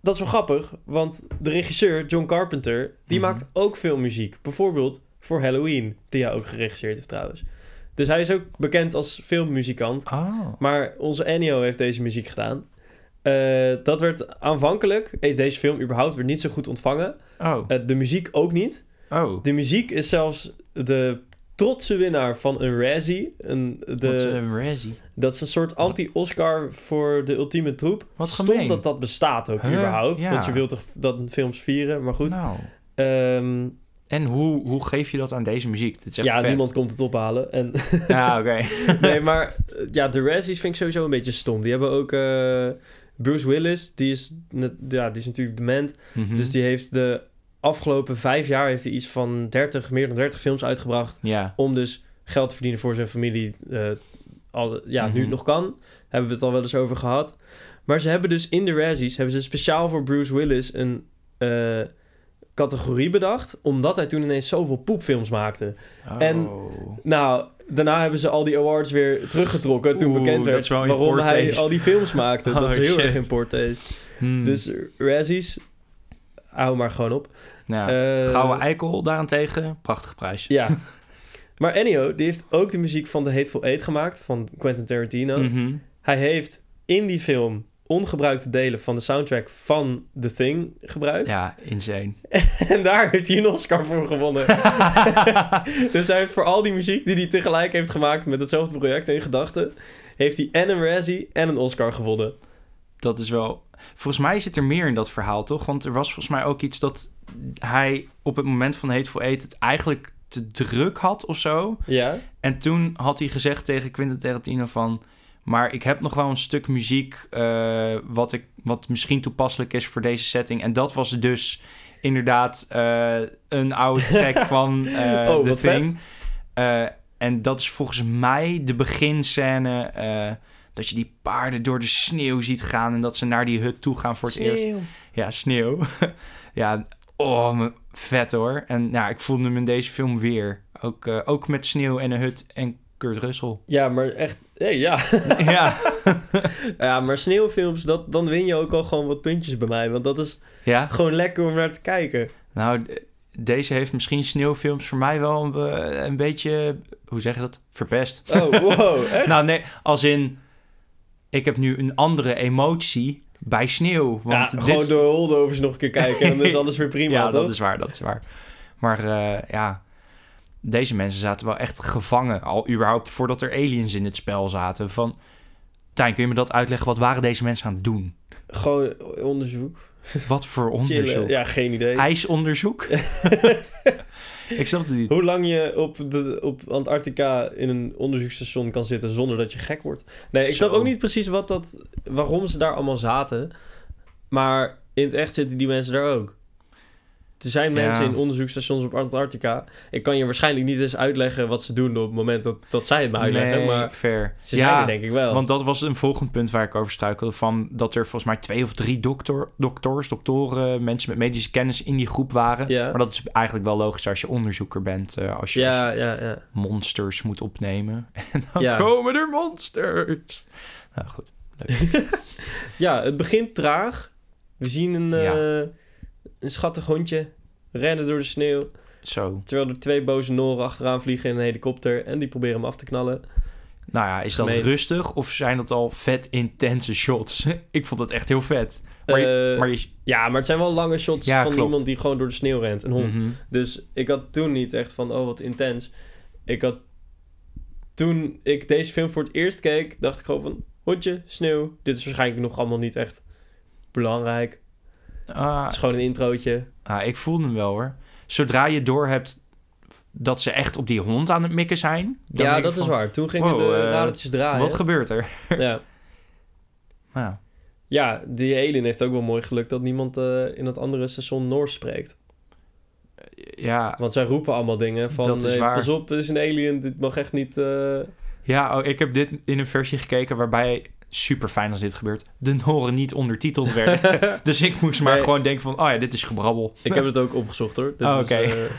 dat is wel grappig, want de regisseur John Carpenter, die Mhm. maakt ook veel muziek. Bijvoorbeeld voor Halloween, die hij ook geregisseerd heeft trouwens. Dus hij is ook bekend als filmmuzikant. Oh. Maar onze Ennio heeft deze muziek gedaan. Eh, dat werd aanvankelijk, deze film überhaupt weer niet zo goed ontvangen. Oh. De muziek ook niet. Oh. De muziek is zelfs de trotse winnaar van een Razzie. Een, Wat is de, een Razzie? dat is een soort anti-Oscar voor de ultieme troep. Wat Stom gemeen. dat dat bestaat ook Huh? überhaupt. Ja. Want je wilt toch dat films vieren, maar goed. Nou. Ehm, En hoe, hoe geef je dat aan deze muziek? Dit is echt ja, vet. niemand komt het ophalen. En, (laughs) Ja, oké. (laughs) nee, maar eh, ja, de Razzies vind ik sowieso een beetje stom. Die hebben ook eh, Bruce Willis, die is, net, ja, die is natuurlijk dement. Mhm. Dus die heeft de afgelopen vijf jaar heeft hij iets van 30, meer dan 30 films uitgebracht. Ja. Om dus geld te verdienen voor zijn familie. eh, al, ja, nu Mhm. het nog kan. Hebben we het al wel eens over gehad. Maar ze hebben dus in de Razzies, hebben ze speciaal voor Bruce Willis een eh, categorie bedacht. Omdat hij toen ineens zoveel poepfilms maakte. En- Oh. Nou, daarna hebben ze al die awards weer teruggetrokken. Toen Oeh, bekend werd waarom hij taste. al die films maakte. (laughs) dat Oh, is heel erg in taste. Hmm. Dus Razzies, hou maar gewoon op. ja. Eh, Gouden Eikel daarentegen, prachtige prijs. Ja. (laughs) Maar Ennio, die heeft ook de muziek van The Hateful Eight gemaakt, van Quentin Tarantino. Mhm. Hij heeft in die film ongebruikte delen van de soundtrack van The Thing gebruikt. Ja, insane. (laughs) En daar heeft hij een Oscar voor gewonnen. (laughs) dus hij heeft voor al die muziek die hij tegelijk heeft gemaakt met hetzelfde project in gedachten, heeft hij en een Razzie en een Oscar gewonnen. dat is wel... Volgens mij zit er meer in dat verhaal, toch? Want er was volgens mij ook iets dat hij op het moment van Hateful Eight het eigenlijk te druk had of zo. Ja? En toen had hij gezegd tegen Quentin Tarantino van... Maar ik heb nog wel een stuk muziek eh, wat, ik, wat misschien toepasselijk is voor deze setting. En dat was dus inderdaad eh, een oude (laughs) track van eh Oh, The wat Thing. En dat is volgens mij de beginscène... eh, dat je die paarden door de sneeuw ziet gaan... en dat ze naar die hut toe gaan voor het eerst. Ja, sneeuw. (laughs) ja, oh, me- vet hoor. En ja, ik voelde hem in deze film weer. Ook, eh, ook met sneeuw en een hut en Kurt Russell. Ja, maar echt... Hey, ja. (laughs) ja. (laughs) ja, maar sneeuwfilms, dat, dan win je ook al gewoon wat puntjes bij mij. Want dat is ja, gewoon lekker om naar te kijken. nou, deze heeft misschien sneeuwfilms voor mij wel een, be- een beetje, hoe zeg je dat, verpest. Oh, wow, echt? nou nee, als in, ik heb nu een andere emotie bij sneeuw. ja, Want gewoon dit, de holdovers nog een keer kijken en dan is (laughs) alles weer prima, ja, toch? dat is waar, dat is waar. Maar eh, ja, deze mensen zaten wel echt gevangen. Al überhaupt voordat er aliens in het spel zaten. Van, Tijn, kun je me dat uitleggen? Wat waren deze mensen aan het doen? Gewoon onderzoek. Wat voor onderzoek? Chillen. Ja, geen idee. IJsonderzoek? (laughs) (laughs) ik snap het niet. Hoe lang je op, de, op Antarctica in een onderzoeksstation kan zitten zonder dat je gek wordt. Nee, ik snap Zo. ook niet precies wat dat, waarom ze daar allemaal zaten. Maar in het echt zitten die mensen daar ook. Er zijn mensen Ja. in onderzoeksstations op Antarctica. Ik kan je waarschijnlijk niet eens uitleggen wat ze doen op het moment dat, dat zij het me uitleggen. Nee, maar fair. ze zijn er denk ik wel. Want dat was een volgend punt waar ik over struikelde. Van dat er volgens mij twee of drie dokter, doktors, doktoren, mensen met medische kennis in die groep waren. Ja. Maar dat is eigenlijk wel logisch als je onderzoeker bent. eh, als, je, ja, ja, ja. monsters moet opnemen. (laughs) En dan Ja. komen er monsters. Nou goed. (laughs) ja, het begint traag. We zien een, Ja. Een schattig hondje rennen door de sneeuw. Zo. Terwijl er twee boze Noren achteraan vliegen in een helikopter. En die proberen hem af te knallen. Nou ja, is dat Gemeen. rustig of zijn dat al vet intense shots? (laughs) ik vond het echt heel vet. Maar je, Eh, maar je, Ja, maar het zijn wel lange shots Ja, van klopt. iemand die gewoon door de sneeuw rent. Een hond. Mhm. Dus ik had toen niet echt van, oh wat intens. Ik had, toen ik deze film voor het eerst keek, dacht ik gewoon van, hondje, sneeuw. Dit is waarschijnlijk nog allemaal niet echt belangrijk. Ah, Het is gewoon een introotje. ah, ik voelde hem wel hoor. Zodra je door hebt dat ze echt op die hond aan het mikken zijn. ja, dat is waar. Toen gingen wow, de eh, radertjes draaien. Wat gebeurt er? (laughs) ja. Nou, ja, die alien heeft ook wel mooi geluk dat niemand eh, in het andere station Noors spreekt. ja, Want zij roepen allemaal dingen van, Dat is eh, waar. pas op, het is een alien, dit mag echt niet... ja oh, ik heb dit in een versie gekeken waarbij, super fijn als dit gebeurt, de Noren niet ondertiteld werden. (laughs) dus ik moest maar Nee. gewoon denken van, oh ja, dit is gebrabbel. Ik heb het ook opgezocht hoor. Oh, oké. eh,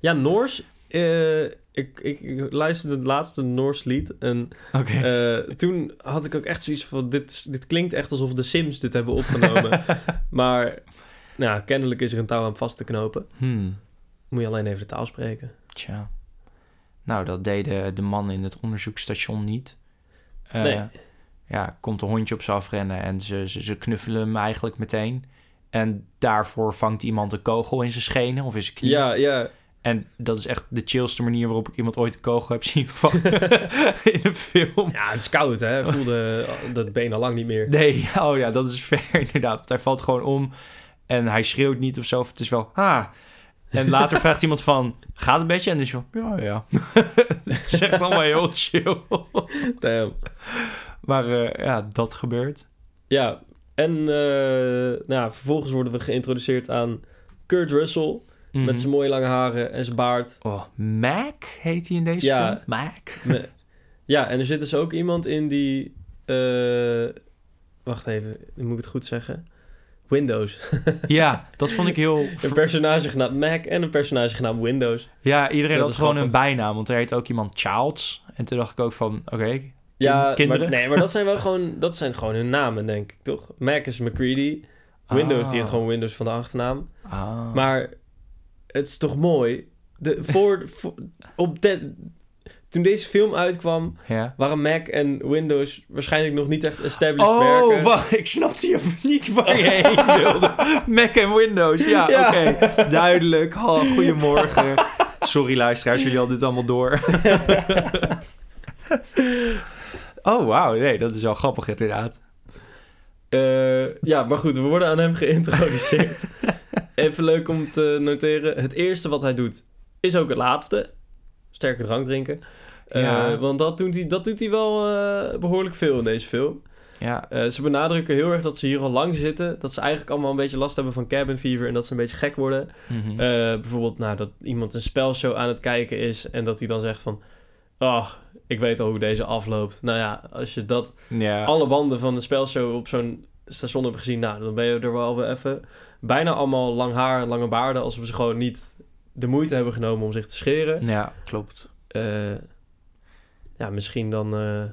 ja, Noors. eh, ik, ik, ik luisterde het laatste Noors lied. En eh, toen had ik ook echt zoiets van... Dit, dit klinkt echt alsof de Sims dit hebben opgenomen. (laughs) maar nou, kennelijk is er een touw aan vast te knopen. Hmm, Moet je alleen even de taal spreken. tja. Nou, dat deden de mannen in het onderzoeksstation niet. Nee. Ja, komt een hondje op ze afrennen en ze, ze, ze knuffelen hem eigenlijk meteen. En daarvoor vangt iemand een kogel in zijn schenen of in zijn knie. Ja, ja. En dat is echt de chillste manier waarop ik iemand ooit een kogel heb zien vangen (laughs) in een film. Ja, het is koud hè. Voelde dat been al lang niet meer. Nee, (laughs) oh ja, dat is fair (laughs) inderdaad. Want hij valt gewoon om en hij schreeuwt niet of zo. Het is wel, ah. En later vraagt iemand van, gaat het een beetje? En dan is hij van, ja, ja. het is echt allemaal heel chill. Damn. Maar eh, ja, dat gebeurt. Ja, en eh, nou, vervolgens worden we geïntroduceerd aan Kurt Russell... Mhm. met zijn mooie lange haren en zijn baard. Oh, Mac heet hij in deze Ja. film? Mac. (laughs) Ja, en er zit dus ook iemand in die... eh, wacht even, moet ik het goed zeggen? Windows. (laughs) Ja, dat vond ik heel... een personage genaamd Mac en een personage genaamd Windows. Ja, iedereen Dat had gewoon grappig. een bijnaam. Want er heet ook iemand Childs. En toen dacht ik ook van, oké. Ja, kinderen? Maar, nee, maar dat zijn wel (laughs) gewoon, dat zijn gewoon hun namen, denk ik, toch? Mac is McCready. Windows, die heeft Ah. gewoon Windows van de achternaam. Ah. Maar het is toch mooi? De, voor, (laughs) voor- op de, toen deze film uitkwam, Ja. waren Mac en Windows waarschijnlijk nog niet echt established Oh, merken. wacht. Ik snapte je (laughs) niet waar je heen wilde. Mac en Windows. Ja, Ja. oké. Duidelijk. Oh, goedemorgen. Sorry luisteraars, jullie hadden dit allemaal door. Oh, wauw. Nee, dat is wel grappig inderdaad. Eh, ja, maar goed, we worden aan hem geïntroduceerd. (laughs) Even leuk om te noteren. Het eerste wat hij doet, is ook het laatste. Sterke drank drinken. Eh, Ja. Want dat doet hij, dat doet hij wel eh, behoorlijk veel in deze film. Ja, ze benadrukken heel erg dat ze hier al lang zitten. Dat ze eigenlijk allemaal een beetje last hebben van cabin fever en dat ze een beetje gek worden. mhm. Bijvoorbeeld nou, dat iemand een spelshow aan het kijken is en dat hij dan zegt van... Oh, ik weet al hoe deze afloopt. Nou ja, als je dat ja. alle banden van de spelshow op zo'n station hebben gezien, nou, dan ben je er wel weer even. Bijna allemaal lang haar en lange baarden, alsof ze gewoon niet de moeite hebben genomen om zich te scheren. ja, klopt. Eh, ja, misschien dan eh,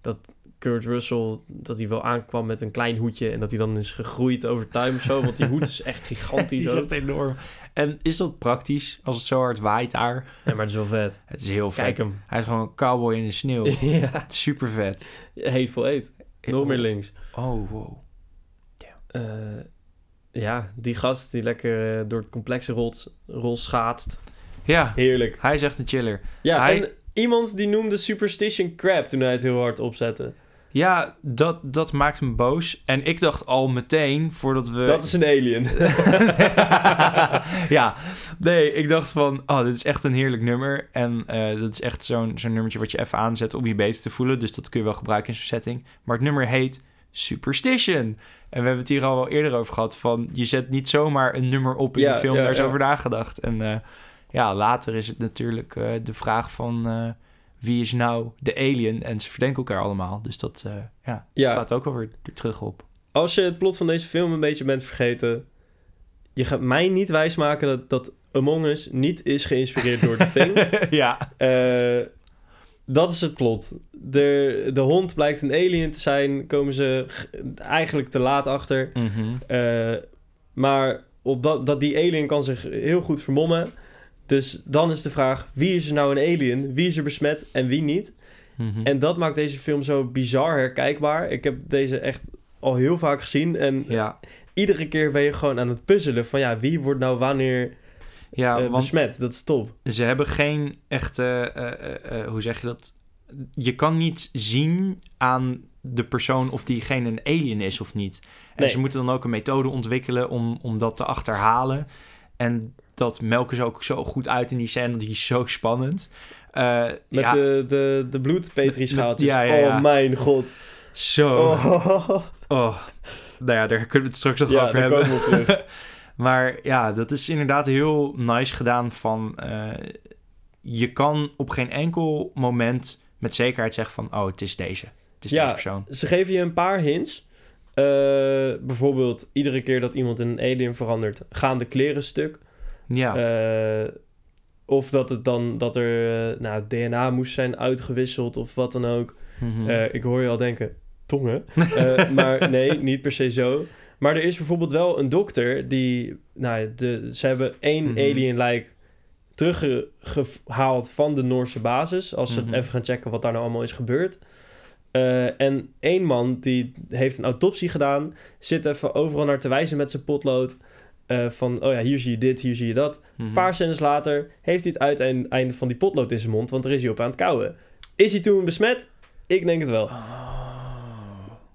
dat Kurt Russell, dat hij wel aankwam met een klein hoedje en dat hij dan is gegroeid over time of zo, want die hoed is echt (laughs) Die gigantisch is ook. echt enorm. En is dat praktisch als het zo hard waait daar? Ja, maar het is wel vet. Het is heel vet. Kijk hem. Hij is gewoon een cowboy in de sneeuw. (laughs) ja, Super vet. Hateful Eight. Nog meer links. Oh, wow. Eh, ja, die gast die lekker eh, door het complexe rol, rol schaatst. Ja, Heerlijk. hij is echt een chiller. Ja, Hij- en iemand die noemde Superstition Crab toen hij het heel hard opzette. Ja, dat, dat maakt me boos. En ik dacht al meteen, voordat we... Dat is een alien. (laughs) (laughs) ja, nee, ik dacht van, oh, dit is echt een heerlijk nummer. En eh, dat is echt zo'n zo'n nummertje wat je even aanzet om je beter te voelen. Dus dat kun je wel gebruiken in zo'n setting. Maar het nummer heet superstition. En we hebben het hier al wel eerder over gehad van je zet niet zomaar een nummer op in Ja, de film, ja, daar is ja. over nagedacht. En eh, ja, later is het natuurlijk eh, de vraag van wie is nou de alien? En ze verdenken elkaar allemaal. Dus dat eh, ja, Ja. slaat ook alweer terug op. Als je het plot van deze film een beetje bent vergeten... Je gaat mij niet wijsmaken dat, dat Among Us niet is geïnspireerd door The Thing. (laughs) ja. Eh, dat is het plot. De, de hond blijkt een alien te zijn. Komen ze eigenlijk te laat achter. Mhm. Eh, maar op dat, dat die alien kan zich heel goed vermommen. Dus dan is de vraag: wie is er nou een alien? Wie is er besmet en wie niet? Mhm. En dat maakt deze film zo bizar herkijkbaar. Ik heb deze echt al heel vaak gezien. En ja, iedere keer ben je gewoon aan het puzzelen van ja, wie wordt nou wanneer ja eh, besmet? Dat is top. ze hebben geen echte, eh, eh, hoe zeg je dat? Je kan niet zien aan de persoon of diegene een alien is of niet. En Nee. ze moeten dan ook een methode ontwikkelen om, om dat te achterhalen. En dat melken ze ook zo goed uit in die scène, die is zo spannend. Eh, Met ja, de, de, de bloedpetrischaaltjes. Ja. Oh mijn god. zo. Oh. Oh. Nou ja, daar kunnen we het straks nog Ja, over hebben. (laughs) Maar ja, dat is inderdaad heel nice gedaan van... eh, je kan op geen enkel moment met zekerheid zeggen van... oh, het is deze. Het is Ja. deze persoon. Ze geven je een paar hints. Eh, bijvoorbeeld, iedere keer dat iemand in een alien verandert, gaan de kleren stuk. Ja, Eh, of dat het dan dat er eh, nou, DNA moest zijn uitgewisseld of wat dan ook. Mhm. Eh, ik hoor je al denken, tongen. (laughs) Maar nee, niet per se zo. Maar er is bijvoorbeeld wel een dokter die... Nou, de, ze hebben één Mhm. alien-lijk teruggehaald van de Noorse basis. Als ze Mhm. even gaan checken wat daar nou allemaal is gebeurd. En één man die heeft een autopsie gedaan. Zit even overal naar te wijzen met zijn potlood. Eh, van, oh ja, hier zie je dit, hier zie je dat. Mhm. Een paar scènes later heeft hij het uiteinde einde van die potlood in zijn mond, want er is hij op aan het kauwen. Is hij toen besmet? Ik denk het wel.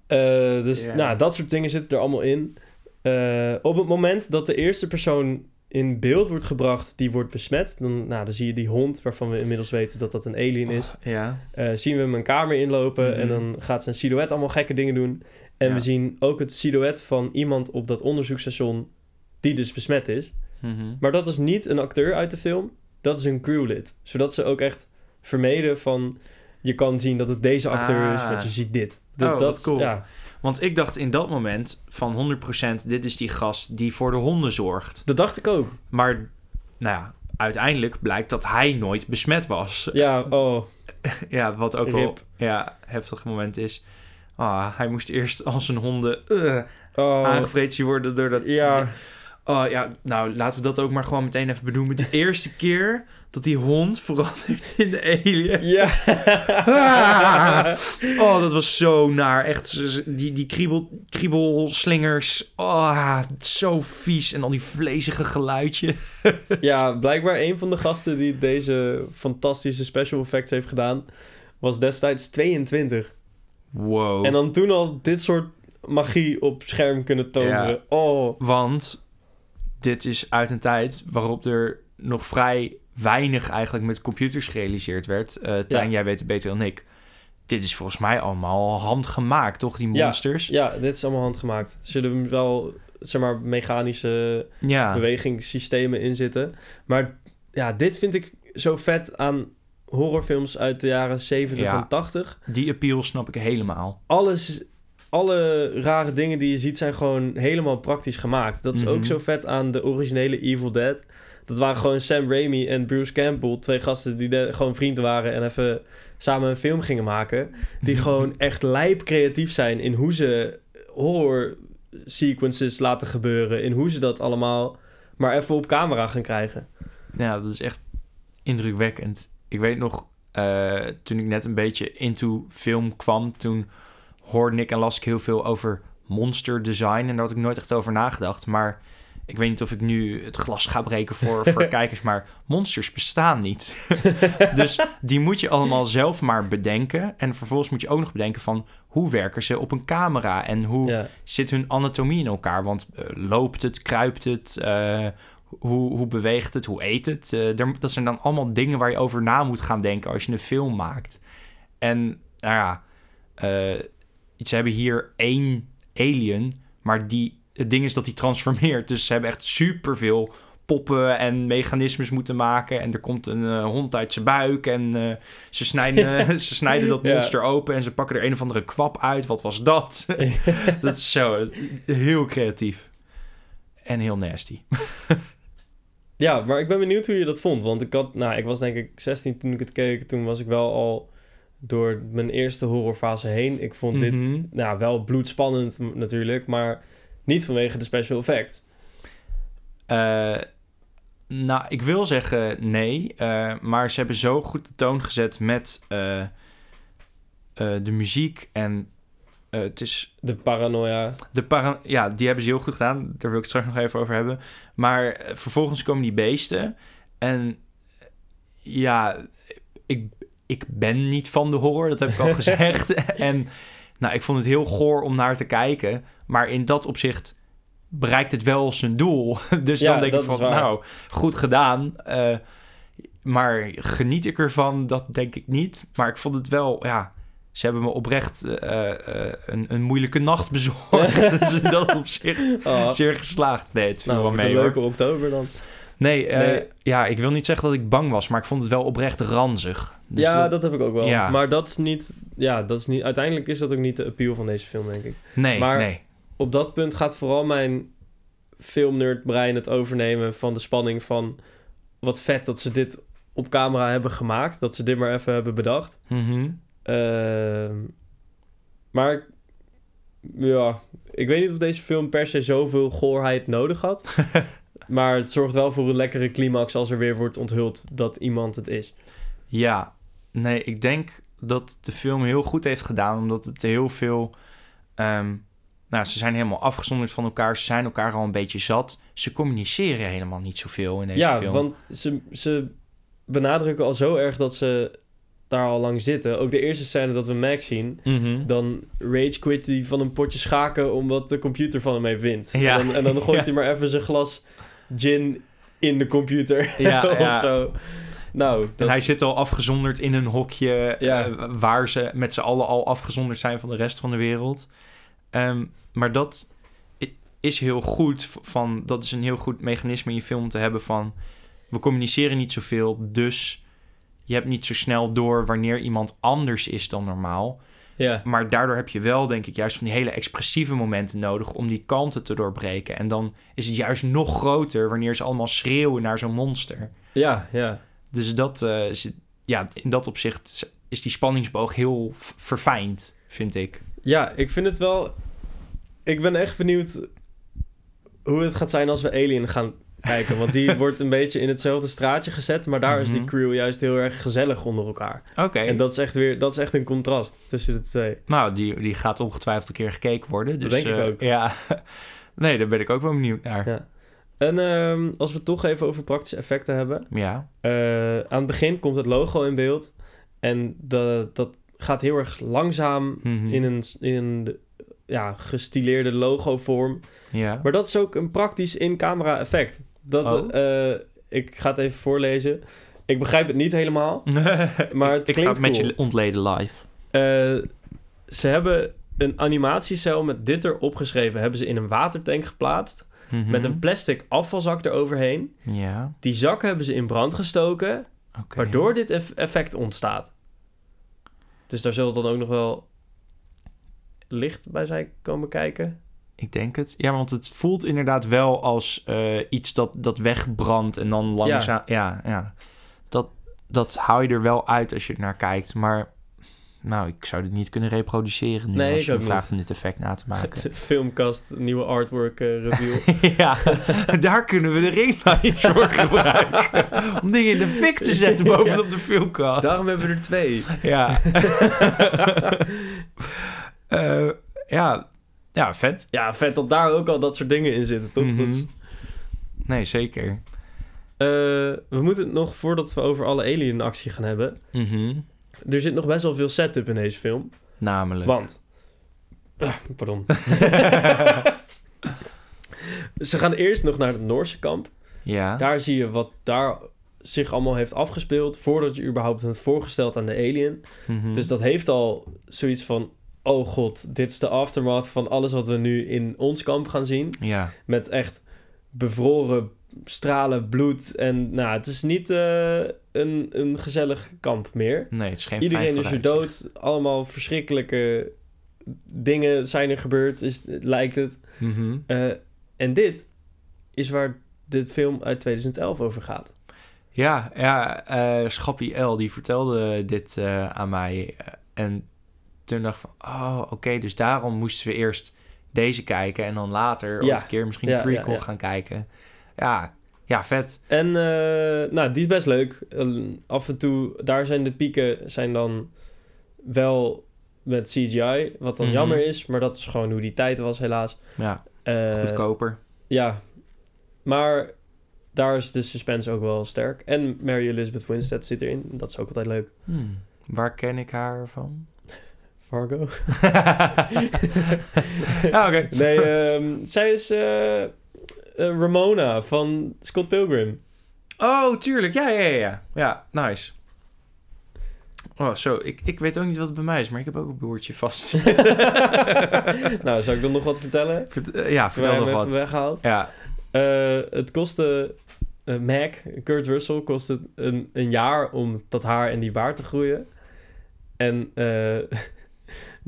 Eh, dus nou, dat soort dingen zitten er allemaal in. Eh, op het moment dat de eerste persoon in beeld wordt gebracht die wordt besmet, dan, nou, dan zie je die hond, waarvan we inmiddels weten dat dat een alien is. Oh, ja. Zien we hem een kamer inlopen Mhm. en dan gaat zijn silhouet allemaal gekke dingen doen. En Ja. we zien ook het silhouet van iemand op dat onderzoeksstation die dus besmet is. Mhm. Maar dat is niet een acteur uit de film. Dat is een crewlid. Zodat ze ook echt vermeden van... Je kan zien dat het deze acteur is, Ah. want je ziet dit. Oh, dat, cool. Ja, Want ik dacht in dat moment van 100% dit is die gast die voor de honden zorgt. dat dacht ik ook. Maar nou ja, uiteindelijk blijkt dat hij nooit besmet was. Ja, oh. (laughs) Ja, wat ook wel Rip. ja, heftig moment is. Ah, hij moest eerst als zijn honden eh, oh. aangevreten worden door dat... Ja, Oh ja, nou laten we dat ook maar gewoon meteen even benoemen. De (laughs) eerste keer dat die hond verandert in de alien. ja. Ah. (laughs) Oh, dat was zo naar. Echt, die, die kriebel, kriebelslingers. Oh, zo vies. En al die vlezige geluidje. (laughs) ja, blijkbaar een van de gasten die deze fantastische special effects heeft gedaan... was destijds 22. Wow. En dan toen al dit soort magie op scherm kunnen toveren. Ja. Oh, Want dit is uit een tijd waarop er nog vrij weinig eigenlijk met computers gerealiseerd werd. Tijn, jij weet het beter dan ik. Dit is volgens mij allemaal handgemaakt, toch? Die monsters. ja, dit is allemaal handgemaakt. Zullen wel, zeg maar, mechanische... Ja. bewegingssystemen in zitten. Maar ja, dit vind ik zo vet aan horrorfilms uit de jaren 70 Ja. en 80. Die appeal snap ik helemaal. Alles, alle rare dingen die je ziet zijn gewoon helemaal praktisch gemaakt. Dat is Mhm. ook zo vet aan de originele Evil Dead. Dat waren gewoon Sam Raimi en Bruce Campbell, twee gasten die de- gewoon vrienden waren en even samen een film gingen maken. Die (laughs) gewoon echt lijp creatief zijn in hoe ze horror sequences laten gebeuren. In hoe ze dat allemaal maar even op camera gaan krijgen. Ja, dat is echt indrukwekkend. Ik weet nog, eh, toen ik net een beetje into film kwam, toen hoorde ik en las ik heel veel over monster design. En daar had ik nooit echt over nagedacht. Maar ik weet niet of ik nu het glas ga breken voor, voor (laughs) kijkers, maar monsters bestaan niet. (laughs) dus die moet je allemaal zelf maar bedenken. En vervolgens moet je ook nog bedenken van hoe werken ze op een camera en hoe Ja. zit hun anatomie in elkaar? Want eh, loopt het, kruipt het, eh, hoe, hoe beweegt het, hoe eet het? Eh, daar- dat zijn dan allemaal dingen waar je over na moet gaan denken als je een film maakt. En nou ja, ze hebben hier één alien, maar die, het ding is dat die transformeert. Dus ze hebben echt superveel poppen en mechanismes moeten maken. En er komt een eh, hond uit zijn buik en eh, ze, snijden, (laughs) (laughs) ze snijden dat Ja. monster open en ze pakken er een of andere kwap uit. Wat was dat? (laughs) dat is zo, heel creatief. En heel nasty. Ja, maar ik ben benieuwd hoe je dat vond. Want ik had, nou, ik was denk ik 16 toen ik het keek. Toen was ik wel al door mijn eerste horrorfase heen. Ik vond dit, Mhm. nou, wel bloedspannend natuurlijk, maar niet vanwege de special effects. Eh, nou, ik wil zeggen nee. eh, maar ze hebben zo goed de toon gezet met eh, de muziek. En het is De paranoia. de para Ja, die hebben ze heel goed gedaan. Daar wil ik het straks nog even over hebben. Maar vervolgens komen die beesten. En ja, ik, ik ben niet van de horror. Dat heb ik al (laughs) gezegd. en nou, ik vond het heel goor om naar te kijken. Maar in dat opzicht bereikt het wel zijn doel. (laughs) dus Ja, dan denk ik van, nou, goed gedaan. Eh, maar geniet ik ervan? Dat denk ik niet. Maar ik vond het wel, ja... Ze hebben me oprecht eh, eh, een, een moeilijke nacht (laughs) bezorgd. dus in dat opzicht Oh, zeer geslaagd. Nee, het viel nou, wel mee een hoor. leuke oktober dan. Nee, eh, Nee. ja, ik wil niet zeggen dat ik bang was, maar ik vond het wel oprecht ranzig. Dus ja, dat- dat heb ik ook wel. Ja. Maar dat is niet, ja, dat is niet, uiteindelijk is dat ook niet de appeal van deze film, denk ik. nee, maar- nee. Op dat punt gaat vooral mijn filmnerdbrein het overnemen van de spanning van... Wat vet dat ze dit op camera hebben gemaakt. Dat ze dit maar even hebben bedacht. Mhm. Ehm, maar ja, ik weet niet of deze film per se zoveel goorheid nodig had. (laughs) maar het zorgt wel voor een lekkere climax als er weer wordt onthuld dat iemand het is. Ja, nee, ik denk dat de film heel goed heeft gedaan, omdat het heel veel... ehm, nou, ze zijn helemaal afgezonderd van elkaar, ze zijn elkaar al een beetje zat. Ze communiceren helemaal niet zoveel in deze ja, film. want ze, ze benadrukken al zo erg dat ze daar al lang zitten. Ook de eerste scène dat we Max zien, Mhm. dan rage quit hij van een potje schaken omdat de computer van hem heeft wint. Ja. En, dan, en dan (laughs) gooit Ja. hij maar even zijn glas gin in de computer Ja, (laughs) of ja. zo. Nou, En dat hij zit al afgezonderd in een hokje Ja. eh, waar ze met z'n allen al afgezonderd zijn van de rest van de wereld. Ehm, maar dat is heel goed. Van, dat is een heel goed mechanisme in je film te hebben van... we communiceren niet zoveel, dus je hebt niet zo snel door wanneer iemand anders is dan normaal. Ja. Maar daardoor heb je wel, denk ik, juist van die hele expressieve momenten nodig om die kalmte te doorbreken. En dan is het juist nog groter wanneer ze allemaal schreeuwen naar zo'n monster. Ja, ja. Dus dat, eh, ja, in dat opzicht is die spanningsboog heel verfijnd, vind ik. Ja, ik vind het wel... Ik ben echt benieuwd hoe het gaat zijn als we Alien gaan kijken. Want die (laughs) wordt een beetje in hetzelfde straatje gezet. Maar daar is die Mhm. crew juist heel erg gezellig onder elkaar. Oké. En dat is echt weer... Dat is echt een contrast tussen de twee. Nou, die, die gaat ongetwijfeld een keer gekeken worden. Dus, denk ik eh, ook. Ja. (laughs) nee, daar ben ik ook wel benieuwd naar. Ja. En ehm, als we het toch even over praktische effecten hebben. Ja. eh, aan het begin komt het logo in beeld. En de, dat gaat heel erg langzaam Mhm. in een, in een ja, gestileerde logo-vorm. Ja. Maar dat is ook een praktisch in-camera effect. Dat, Oh. eh, ik ga het even voorlezen. Ik begrijp het niet helemaal, (laughs) maar het ik ga het met cool. je ontleden live. Eh, ze hebben een animatiecel met dit erop geschreven. Hebben ze in een watertank geplaatst. Mhm. Met een plastic afvalzak eroverheen. Ja, Die zak hebben ze in brand gestoken. Waardoor dit eff- effect ontstaat. Dus daar zullen dan ook nog wel licht bij zijn komen kijken. Ik denk het. Ja, want het voelt inderdaad wel als eh, iets dat, dat wegbrandt en dan langzaam... Ja, ja. Dat, dat hou je er wel uit als je er naar kijkt. Maar nou, ik zou dit niet kunnen reproduceren nu Nee, als ik je me vraagt om dit effect na te (laughs) maken. Filmkast, nieuwe artwork eh, review. (laughs) ja, daar kunnen we de ringlights voor (laughs) gebruiken. Om dingen in de fik te zetten Ja. bovenop de filmkast. Daarom hebben we er twee. Ja. Eh, ja. Ja, vet. Ja, vet dat daar ook al dat soort dingen in zitten, toch? Mhm. Dat Nee, zeker. Eh, we moeten het nog, voordat we over alle alien actie gaan hebben... Mhm. Er zit nog best wel veel setup in deze film. Namelijk. Want... Ah, pardon. (laughs) Ze gaan eerst nog naar het Noorse kamp. ja. Daar zie je wat daar zich allemaal heeft afgespeeld... voordat je überhaupt hebt voorgesteld aan de alien. Mhm. Dus dat heeft al zoiets van... oh god, dit is de aftermath van alles wat we nu in ons kamp gaan zien. Ja, Met echt bevroren stralen bloed. En nou, het is niet eh, een, een gezellig kamp meer. nee, het is geen Iedereen is er dood. Allemaal verschrikkelijke dingen zijn er gebeurd, is, lijkt het. Mhm. Eh, en dit is waar dit film uit 2011 over gaat. Ja, ja eh Schappie L, die vertelde dit aan mij. en toen dacht van, oh, oké, dus daarom moesten we eerst deze kijken... en dan later Ja. een keer misschien Ja, prequel ja, gaan kijken. Ja, ja, vet. En eh, nou, die is best leuk. Eh, af en toe, daar zijn de pieken zijn dan wel met CGI, wat dan Mhm. jammer is, maar dat is gewoon hoe die tijd was helaas. Ja, Eh, goedkoper. Ja, maar daar is de suspense ook wel sterk. En Mary Elizabeth Winstead zit erin, dat is ook altijd leuk. Hmm, Waar ken ik haar van? Fargo. ja, (laughs) (laughs) oké. Nee, ehm, zij is eh, eh, Ramona van Scott Pilgrim. Oh, tuurlijk. Ja, ja, ja, ja. Ja, nice. Oh, zo. Ik, ik weet ook niet wat het bij mij is, maar ik heb ook een boertje vast. (laughs) nou, zou ik dan nog wat vertellen? Vert- eh, ja, vertel nog wat. weghaalt. Ja. Het kostte eh, Mac, Kurt Russell, kostte een, een jaar om dat haar en die baard te groeien. En eh,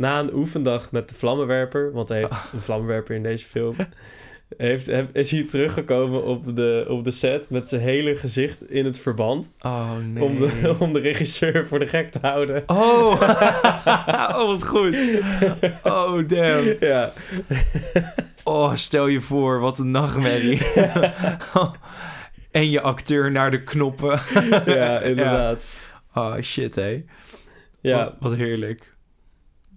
na een oefendag met de vlammenwerper, want hij heeft een vlammenwerper in deze film, heeft, is hij teruggekomen op de, op de set met zijn hele gezicht in het verband. Oh, nee. Om, de, om de regisseur voor de gek te houden. Oh. (laughs) oh, wat goed. Oh, damn. Ja, Oh, stel je voor, wat een nachtmerrie. (laughs) en je acteur naar de knoppen. ja inderdaad. Oh, shit, hé. Ja, Wat, wat heerlijk.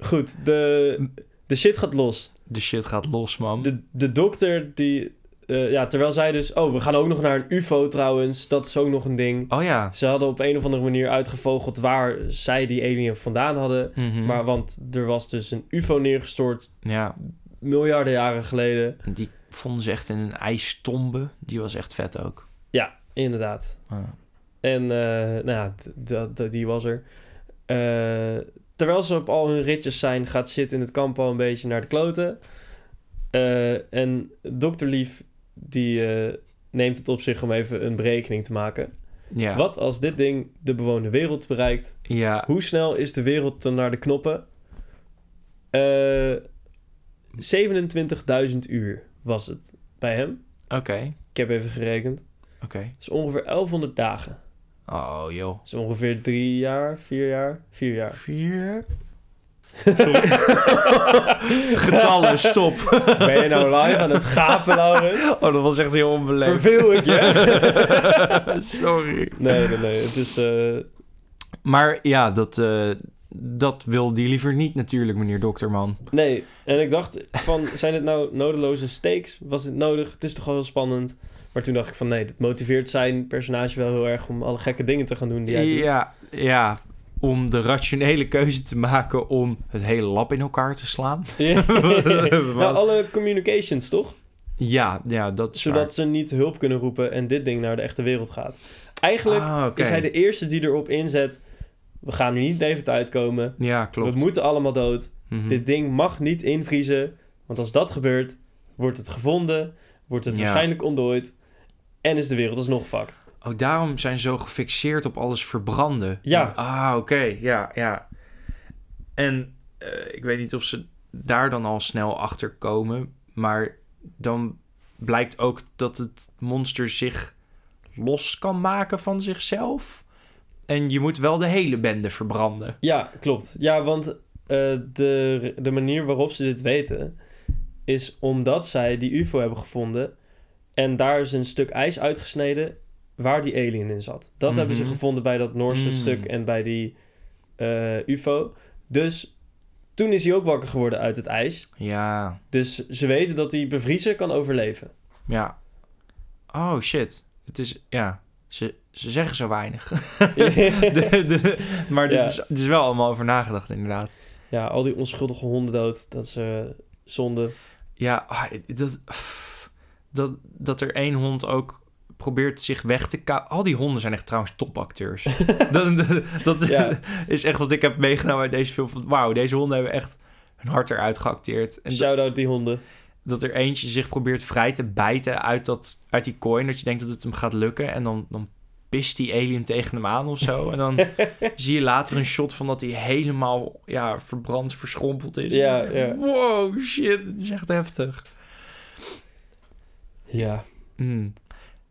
Goed. De, de shit gaat los. De shit gaat los, man. de, de dokter die... eh, ja, terwijl zij dus... Oh, we gaan ook nog naar een ufo trouwens. Dat is ook nog een ding. Oh ja. Ze hadden op een of andere manier uitgevogeld waar zij die alien vandaan hadden. Mhm. Maar want er was dus een ufo neergestort Ja, miljarden jaren geleden. die vonden ze echt in een ijstombe. Die was echt vet ook. Ja, inderdaad. Ah. En eh, nou ja, die was er. Eh, terwijl ze op al hun ritjes zijn, gaat shit in het kamp al een beetje naar de kloten. Eh, en Dr. Lief, die eh, neemt het op zich om even een berekening te maken. Ja. Wat als dit ding de bewoonde wereld bereikt? Ja. Hoe snel is de wereld dan naar de knoppen? Eh 27.000 uur was het bij hem. Oké. Ik heb even gerekend. Oké. Dat is ongeveer 1100 dagen. Oh, joh. Dat is ongeveer drie jaar, vier jaar, vier jaar. Vier. (laughs) Getallen, stop. Ben je nou live aan het gapen, Laurens? Oh, dat was echt heel onbeleefd. Verveel ik je? (laughs) Sorry. nee, nee, nee. Het is... eh, Maar ja, dat, eh, dat wil die liever niet natuurlijk, meneer Dokterman. nee, en ik dacht van, zijn dit nou nodeloze stakes? Was dit nodig? Het is toch wel heel spannend? Maar toen dacht ik van, nee, dit motiveert zijn personage wel heel erg om alle gekke dingen te gaan doen die hij doet. Ja, ja, om de rationele keuze te maken om het hele lab in elkaar te slaan. (laughs) Ja. (laughs) nou, alle communications, toch? Ja, ja, dat is Zodat ze niet hulp kunnen roepen en dit ding naar de echte wereld gaat. Eigenlijk Ah, is hij de eerste die erop inzet. We gaan nu niet levend uitkomen. Ja, klopt. We moeten allemaal dood. Mhm. Dit ding mag niet invriezen. Want als dat gebeurt, wordt het gevonden. Wordt het Ja. waarschijnlijk ontdooid. En is de wereld alsnog fucked. Oh, daarom zijn ze zo gefixeerd op alles verbranden. Ja. Ah, oké. Ja, ja. En eh, ik weet niet of ze daar dan al snel achter komen. Maar dan blijkt ook dat het monster zich los kan maken van zichzelf. En je moet wel de hele bende verbranden. Ja, klopt. Ja, want eh, de, de manier waarop ze dit weten... is omdat zij die ufo hebben gevonden... en daar is een stuk ijs uitgesneden... waar die alien in zat. Dat hebben ze Mhm. gevonden bij dat Noorse Mm. stuk en bij die eh, ufo. Dus toen is hij ook wakker geworden uit het ijs. Ja, Dus ze weten dat hij bevriezen kan overleven. ja. Oh, shit. Het is, ja... Ze, ze zeggen zo weinig. (laughs) De- de- maar dit Ja. is, dit is wel allemaal over nagedacht, inderdaad. ja, al die onschuldige honden dood. Dat is eh, zonde. Ja, ah, dat, dat, dat er één hond ook probeert zich weg te ka... Al die honden zijn echt trouwens topacteurs. (laughs) dat dat, dat Ja. is echt wat ik heb meegenomen uit deze film. Van, Wauw, deze honden hebben echt hun hart eruit geacteerd. En dat, Shout-out die honden. dat er eentje zich probeert vrij te bijten uit, dat, uit die coin. Dat je denkt dat het hem gaat lukken. En dan, dan pist die alien tegen hem aan of zo. En dan (laughs) zie je later een shot van dat hij helemaal ja, verbrand, verschrompeld is. Ja, ja. Wow, shit. Het is echt heftig. Ja. Mm.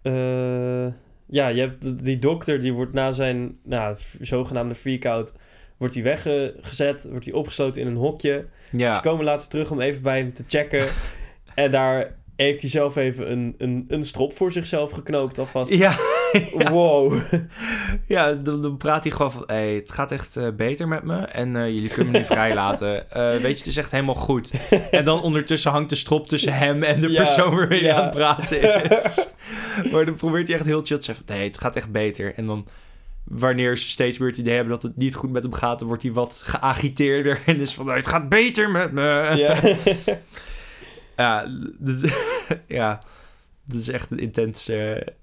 Eh, ja, je hebt die dokter, die wordt na zijn nou, zogenaamde freak-out... wordt hij weggezet, wordt hij opgesloten in een hokje. Ja. Ze komen later terug om even bij hem te checken. (laughs) en daar heeft hij zelf even een, een, een strop voor zichzelf geknoopt alvast. Ja, (laughs) Wow. ja dan, dan praat hij gewoon van... Hey, het gaat echt eh, beter met me en eh, jullie kunnen me nu (laughs) vrijlaten. Eh, weet je, het is echt helemaal goed. (laughs) En dan ondertussen hangt de strop tussen hem en de Ja, persoon waarmee hij ja. aan het praten is. maar dan probeert hij echt heel chill te zeggen. Nee, het gaat echt beter. En dan wanneer ze steeds weer het idee hebben dat het niet goed met hem gaat... dan wordt hij wat geagiteerder en is van... "Nee, Het gaat beter met me. ja. Ja, dus, ja, dat is echt een intens, eh, intens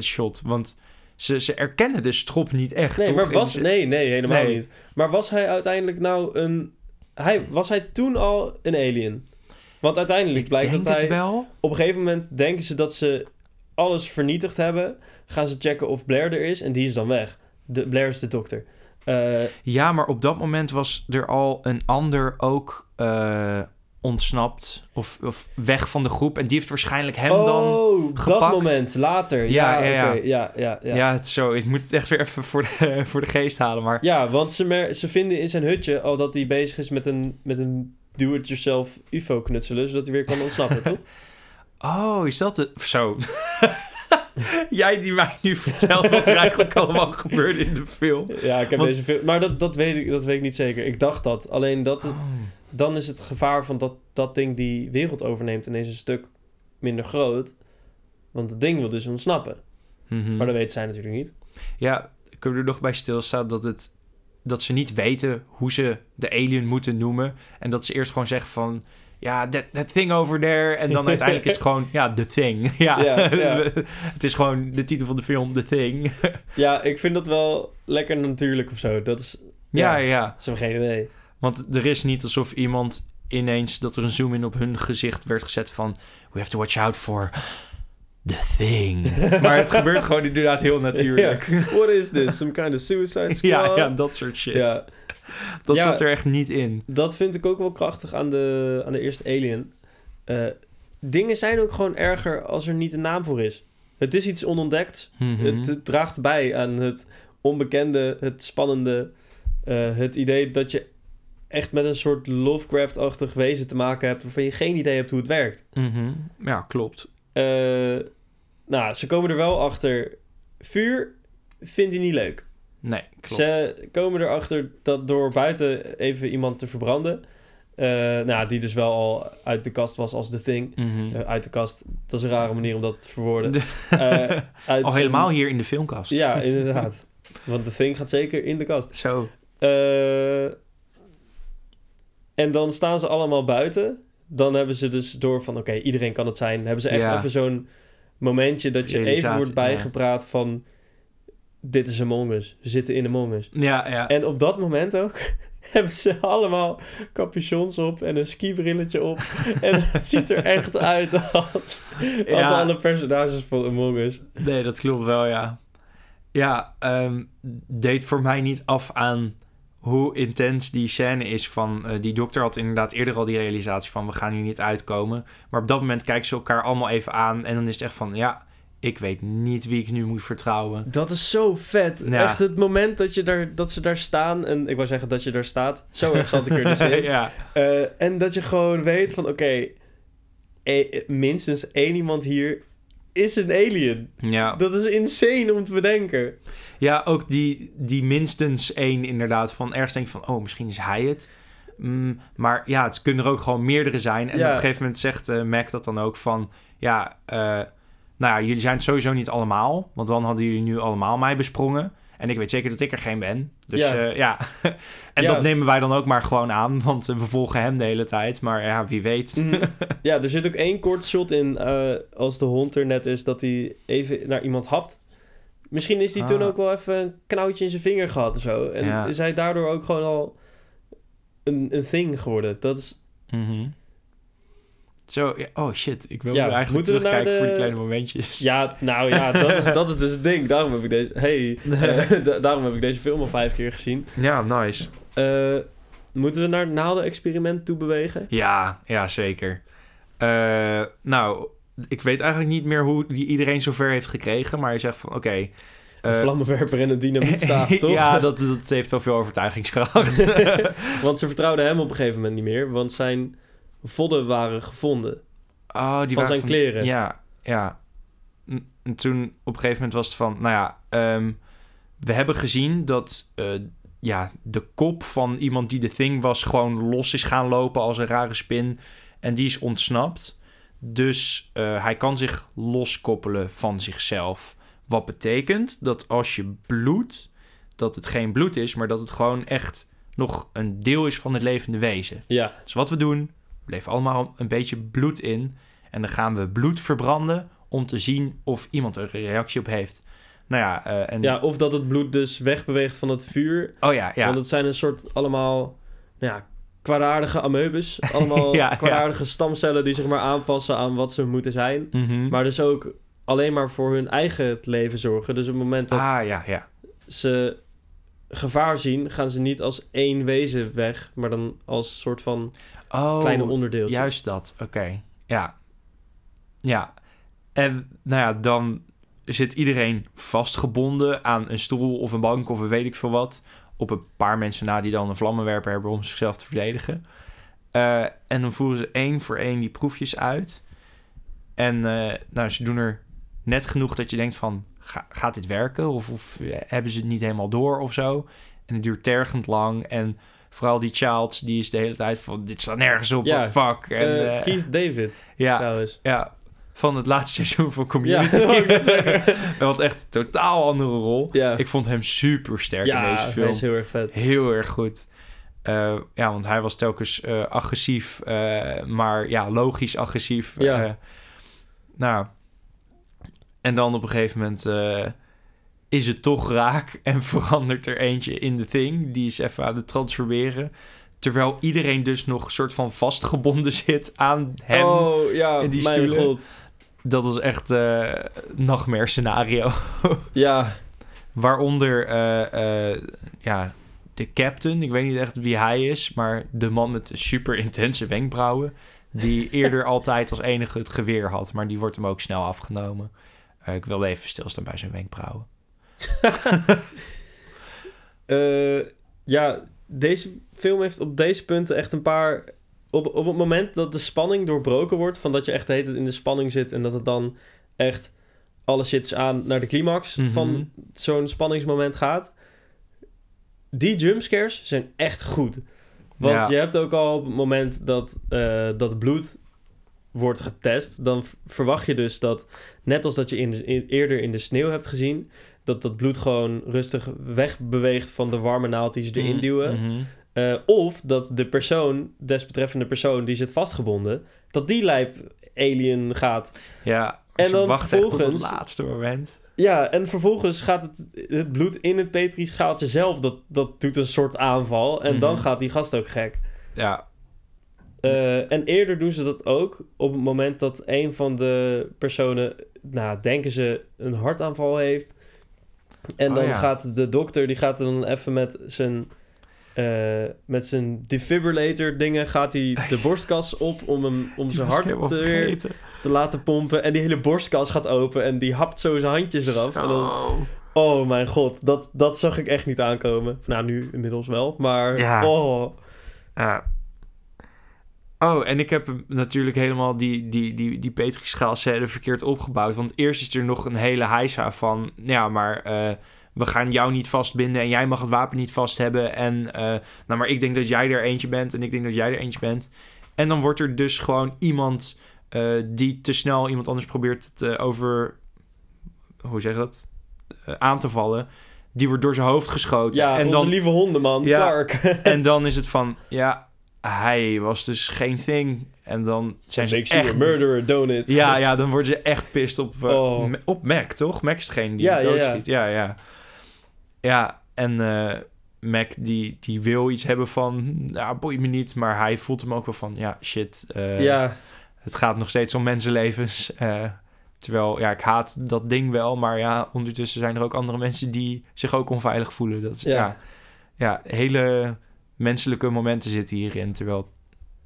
shot. Want ze, ze erkennen de strop niet echt. Nee, toch? maar was... Nee, nee, helemaal Nee. niet. Maar was hij uiteindelijk nou een... Hij, was hij toen al een alien? Want uiteindelijk Ik blijkt dat hij... wel. Op een gegeven moment denken ze dat ze alles vernietigd hebben. Gaan ze checken of Blair er is. En die is dan weg. De, Blair is de dokter. Eh, Ja, maar op dat moment was er al een ander ook eh, ontsnapt. Of, of weg van de groep. En die heeft waarschijnlijk hem dan... oh, dat gepakt. moment. Later. Ja, Ja, ja, ja. oké. ja, ja, ja. Ja, het is zo. Ik moet het echt weer even voor de, (laughs) voor de geest halen. Maar Ja, want ze, mer- ze vinden in zijn hutje al dat hij bezig is met een, met een do-it-yourself UFO knutselen, zodat hij weer kan ontsnappen, toch? (laughs) Oh, is dat het? Zo. (laughs) Jij die mij nu vertelt wat er eigenlijk allemaal gebeurde in de film. Ja, ik heb Want- deze film... Maar dat, dat, weet ik, dat weet ik niet zeker. Ik dacht dat. Alleen dat, Oh. Dan is het gevaar van dat dat ding die wereld overneemt ineens een stuk minder groot. Want het ding wil dus ontsnappen. Mhm. Maar dat weet zij natuurlijk niet. Ja, heb er nog bij stilstaan dat, het, dat ze niet weten hoe ze de alien moeten noemen. En dat ze eerst gewoon zeggen van... Ja, that, that thing over there. En dan (laughs) uiteindelijk is het gewoon... Ja, The Thing. (laughs) Ja, Ja, ja. (laughs) het is gewoon de titel van de film, The Thing. Ja, ik vind dat wel lekker natuurlijk of zo. Dat is... ja, Ja. ja. Ze hebben geen idee. Want er is niet alsof iemand ineens... dat er een zoom-in op hun gezicht werd gezet van... We have to watch out for... The Thing. (laughs) maar het gebeurt gewoon inderdaad heel natuurlijk. Ja. What is this? Some kind of suicide (laughs) squad? Ja, ja, dat soort shit. Ja, Dat Ja. zat er echt niet in. dat vind ik ook wel krachtig aan de, aan de eerste Alien. Eh, dingen zijn ook gewoon erger als er niet een naam voor is. Het is iets onontdekt. Mhm. Het, het draagt bij aan het onbekende, het spannende. eh, het idee dat je echt met een soort Lovecraft-achtig wezen te maken hebt... waarvan je geen idee hebt hoe het werkt. Mhm. Ja, klopt. Eh, nou, ze komen er wel achter. Vuur vindt hij niet leuk. Nee, klopt. Ze komen erachter dat door buiten even iemand te verbranden... eh, nou, die dus wel al uit de kast was als The Thing. Mhm. Eh, uit de kast, dat is een rare manier om dat te verwoorden. (laughs) De- uit Al zijn- helemaal hier in de filmkast. Ja, inderdaad. Want The Thing gaat zeker in de kast. Zo. En dan staan ze allemaal buiten. Dan hebben ze dus door van, oké, iedereen kan het zijn. Hebben ze echt Ja. even zo'n momentje dat je even wordt bijgepraat van... Dit is Among Us. We zitten in Among Us. Ja, ja. En op dat moment ook (laughs) hebben ze allemaal capuchons op en een skibrilletje op. (laughs) en het ziet er echt uit als, als Ja. alle personages van Among Us. Nee, dat klopt wel, ja. Ja, ehm, deed voor mij niet af aan hoe intens die scène is van... eh, die dokter had inderdaad eerder al die realisatie van... we gaan hier niet uitkomen. Maar op dat moment kijken ze elkaar allemaal even aan... en dan is het echt van... ja, ik weet niet wie ik nu moet vertrouwen. Dat is zo vet. Ja. Echt het moment dat, je daar, dat ze daar staan. En ik wou zeggen dat je daar staat. Zo erg zat ik er dus in. (laughs) ja. Eh, en dat je gewoon weet van oké, eh, minstens één iemand hier is een alien. ja. Dat is insane om te bedenken. Ja, ook die, die minstens één inderdaad. Van ergens denk je van, oh, misschien is hij het. Mm, maar ja, het kunnen er ook gewoon meerdere zijn. En Ja. op een gegeven moment zegt eh, Mac dat dan ook van... Ja, eh, nou ja, jullie zijn het sowieso niet allemaal. Want dan hadden jullie nu allemaal mij besprongen. En ik weet zeker dat ik er geen ben. Dus Ja. ja, ja. (laughs) en Ja. dat nemen wij dan ook maar gewoon aan. Want eh, we volgen hem de hele tijd. Maar ja, wie weet. Mhm. (laughs) ja, er zit ook één kort shot in eh, als de hond er net is dat hij even naar iemand hapt. Misschien is hij Ah. toen ook wel even een knauwtje in zijn vinger gehad of zo. En Ja. is hij daardoor ook gewoon al een, een thing geworden. Dat is... Mhm. Zo, ja, oh shit. Ik wil Ja, eigenlijk moeten we naar terugkijken voor die kleine momentjes. Ja, nou ja, (laughs) dat is, dat is dus het ding. Daarom heb ik deze... Hey, (laughs) eh, da- daarom heb ik deze film al vijf keer gezien. Ja, nice. Eh, moeten we naar het naalden-experiment toe bewegen? Ja, ja, zeker. Eh, nou, ik weet eigenlijk niet meer hoe die iedereen zover heeft gekregen, maar je zegt van, oké... Een vlammenwerper en een dynamietstaaf, (laughs) toch? ja, dat, dat heeft wel veel overtuigingskracht. Want ze vertrouwden hem op een gegeven moment niet meer, want zijn vodden waren gevonden oh, die van waren zijn kleren. Ja, ja. En- En toen op een gegeven moment was het van, nou ja, ehm, we hebben gezien dat eh, ja, de kop van iemand die de thing was gewoon los is gaan lopen als een rare spin. En die is ontsnapt. Dus eh, hij kan zich loskoppelen van zichzelf. Wat betekent dat als je bloedt, dat het geen bloed is, maar dat het gewoon echt nog een deel is van het levende wezen. Ja, Dus wat we doen, leven allemaal een beetje bloed in. En dan gaan we bloed verbranden om te zien of iemand er een reactie op heeft. Nou ja, eh, en... ja, of dat het bloed dus wegbeweegt van het vuur. Oh ja, ja. Want het zijn een soort allemaal nou ja, kwaadaardige amoebes. Allemaal (laughs) Ja, ja. kwaadaardige stamcellen die zich maar aanpassen aan wat ze moeten zijn. Mhm. Maar dus ook alleen maar voor hun eigen leven zorgen. Dus op het moment dat Ah, ja, ja. ze gevaar zien, gaan ze niet als één wezen weg, maar dan als soort van Oh, kleine onderdeeltjes. juist dat. Oké, ja. Ja. En nou ja, dan zit iedereen vastgebonden aan een stoel of een bank of een weet ik veel wat. Op een paar mensen na die dan een vlammenwerper hebben om zichzelf te verdedigen. Eh, en dan voeren ze één voor één die proefjes uit. En eh, nou, ze doen er net genoeg dat je denkt van... Ga, gaat dit werken? Of, of eh, hebben ze het niet helemaal door of zo? En het duurt tergend lang. En vooral die Childs, die is de hele tijd van... Dit staat nergens op, Ja, what fuck? En, Eh, eh, Keith David, (laughs) ja, trouwens. ja, van het laatste seizoen van Ja, (laughs) Community. (laughs) Hij had echt een totaal andere rol. Ja, Ik vond hem super sterk in ja deze film. is heel erg vet. Heel erg goed. Eh, ja, want hij was telkens agressief, maar ja, logisch agressief. Ja. Nou, en dan op een gegeven moment is het toch raak en (laughs) verandert er eentje in de thing. Die is even aan het transformeren. Terwijl iedereen dus nog een soort van vastgebonden (laughs) zit aan hem. oh, ja, in die stoelen. god. Dat was echt eh nachtmerrie scenario. (laughs) Ja, Waaronder eh, eh, ja, de captain. Ik weet niet echt wie hij is, maar de man met de super intense wenkbrauwen. Die eerder altijd als enige het geweer had, maar die wordt hem ook snel afgenomen. Ik wilde even stilstaan bij zijn wenkbrauwen. (laughs) Eh, ja, deze film heeft op deze punten echt een paar... Op, op het moment dat de spanning doorbroken wordt... van dat je echt de hele tijd in de spanning zit... en dat het dan echt alle shits aan naar de climax Mhm. van zo'n spanningsmoment gaat... die jumpscares zijn echt goed. Want Ja. je hebt ook al op het moment dat, eh, dat bloed wordt getest... dan verwacht je dus dat, net als dat je in, in- eerder in de sneeuw hebt gezien... dat dat bloed gewoon rustig wegbeweegt van de warme naald die ze erin Mm, duwen. mhm. Eh, of dat de persoon, desbetreffende persoon die zit vastgebonden... dat die lijp alien gaat. Ja, En dan wacht echt tot vervolgens- het laatste moment. Ja, en vervolgens gaat het, het bloed in het petrischaaltje zelf... dat, dat doet een soort aanval. En dan Mhm. gaat die gast ook gek. Ja, Eh, en eerder doen ze dat ook op het moment dat een van de personen, nou, denken ze, een hartaanval heeft. En Oh, dan ja. gaat de dokter, die gaat dan even met zijn, eh, met zijn defibrillator dingen, gaat hij de (laughs) borstkas op om, hem, om die zijn hart te, te laten pompen. En die hele borstkas gaat open en die hapt zo zijn handjes eraf. En dan, oh mijn god, dat, dat zag ik echt niet aankomen. Nou, nu inmiddels wel, maar Ja. oh. Ja. Oh, en ik heb natuurlijk helemaal die, die, die, die petrischaalscène scène verkeerd opgebouwd. Want eerst is er nog een hele heisa van... Ja, maar eh, we gaan jou niet vastbinden en jij mag het wapen niet vast hebben. En eh, nou, maar ik denk dat jij er eentje bent en ik denk dat jij er eentje bent. En dan wordt er dus gewoon iemand eh, die te snel iemand anders probeert te over... Hoe zeg je dat? Aan te vallen. Die wordt door zijn hoofd geschoten. Ja, en onze dan lieve hondenman, Ja. Clark. en dan is het van, ja, hij was dus geen thing. En dan zijn ze Makes you echt... a murderer, don't it? Ja, ja, dan worden ze echt pist op, eh, Oh. Op Mac, toch? Mac is degene die Ja, ja, ja, ja. en eh, Mac die, die wil iets hebben van, nou, boeit me niet. Maar hij voelt hem ook wel van, ja, shit. eh, ja, Het gaat nog steeds om mensenlevens. terwijl, ja, ik haat dat ding wel. Maar ja, ondertussen zijn er ook andere mensen die zich ook onveilig voelen. Dat ja. Ja, hele menselijke momenten zitten hierin. Terwijl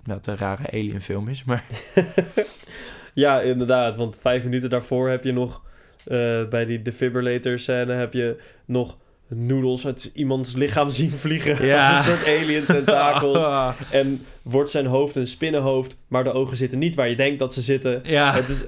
het een rare alien film is. Maar (laughs) ja, inderdaad. Want vijf minuten daarvoor heb je nog... eh, bij die defibrillator scène heb je nog noedels uit iemands lichaam zien vliegen. Ja. Als (laughs) een soort alien tentakels. (laughs) En wordt zijn hoofd een spinnenhoofd, maar de ogen zitten niet waar je denkt dat ze zitten. ja. Het is,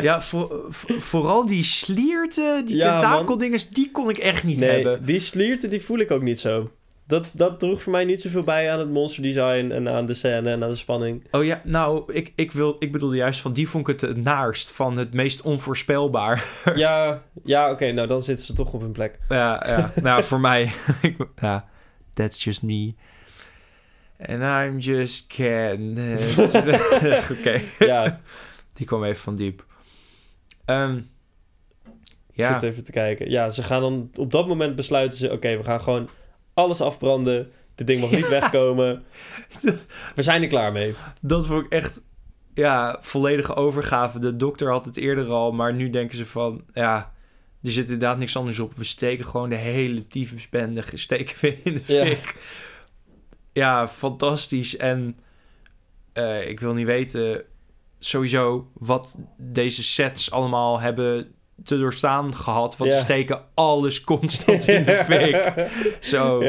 Ja, voor, voor- vooral die slierten, die Ja, tentakeldingers, die kon ik echt niet nee, hebben. die slierten die voel ik ook niet zo. Dat, dat droeg voor mij niet zoveel bij aan het monster design en aan de scène en aan de spanning. Oh ja, nou, ik, ik, wil, ik bedoelde juist van die vond ik het het naarst van het meest onvoorspelbaar. (laughs) ja, ja oké, nou dan zitten ze toch op hun plek. Ja, ja. nou, voor mij, (laughs) ik- ja, that's just me. And I'm just Ken. (laughs) Oké, Ja, die kwam even van diep. Ehm, ik ja, zit even te kijken. Ja, ze gaan dan op dat moment besluiten ze, oké, we gaan gewoon alles afbranden. Dit ding mag niet wegkomen. (laughs) We zijn er klaar mee. dat vond ik echt, ja, volledige overgave. De dokter had het eerder al, maar nu denken ze van, ja, er zit inderdaad niks anders op. We steken gewoon de hele tyfusbende, (laughs) steken we in de Ja. fik. Ja, fantastisch. En eh, ik wil niet weten, sowieso, wat deze sets allemaal hebben te doorstaan gehad. Want ze steken alles constant in de (laughs) fik. Zo.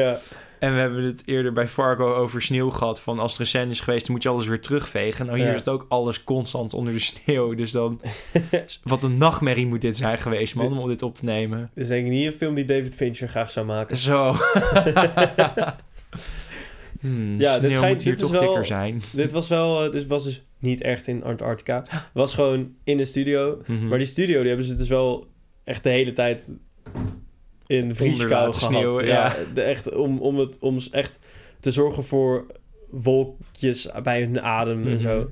En we hebben het eerder bij Fargo over sneeuw gehad. Van als er een scène is geweest, dan moet je alles weer terugvegen. Nou, hier is het ook alles constant onder de sneeuw. Dus dan, (laughs) wat een nachtmerrie moet dit zijn geweest, man, om dit op te nemen. dit is denk ik niet een film die David Fincher graag zou maken. Zo. (laughs) hmm, Ja, sneeuw dit schijnt- moet hier dit toch wel- dikker zijn. Dit was wel, eh, dit was dus niet echt in Antarctica. Was gewoon in een studio. Mhm. Maar die studio, die hebben ze dus wel echt de hele tijd in vrieskou gehad. ja, ja. de, echt om, om, het, om echt te zorgen voor wolkjes bij hun adem en Mhm. zo.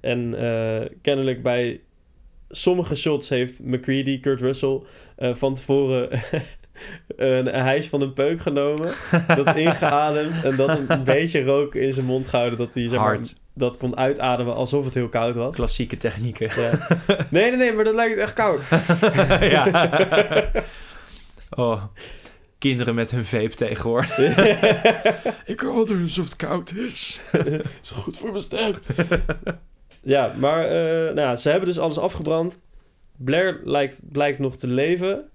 En eh, kennelijk bij sommige shots heeft McCready, Kurt Russell, eh, van tevoren (laughs) een, een hijs van een peuk genomen. dat (laughs) ingeademd en dat een, (laughs) beetje rook in zijn mond gehouden. Dat hij zeg maar, Hard. dat kon uitademen alsof het heel koud was. Klassieke technieken. Ja. Nee, nee, nee, maar dat lijkt echt koud. (laughs) ja. Oh, kinderen met hun vape tegenwoordig. Ik wil doen alsof het koud is. is goed voor mijn stem. ja, maar eh, nou, ze hebben dus alles afgebrand. Blair lijkt, blijkt nog te leven.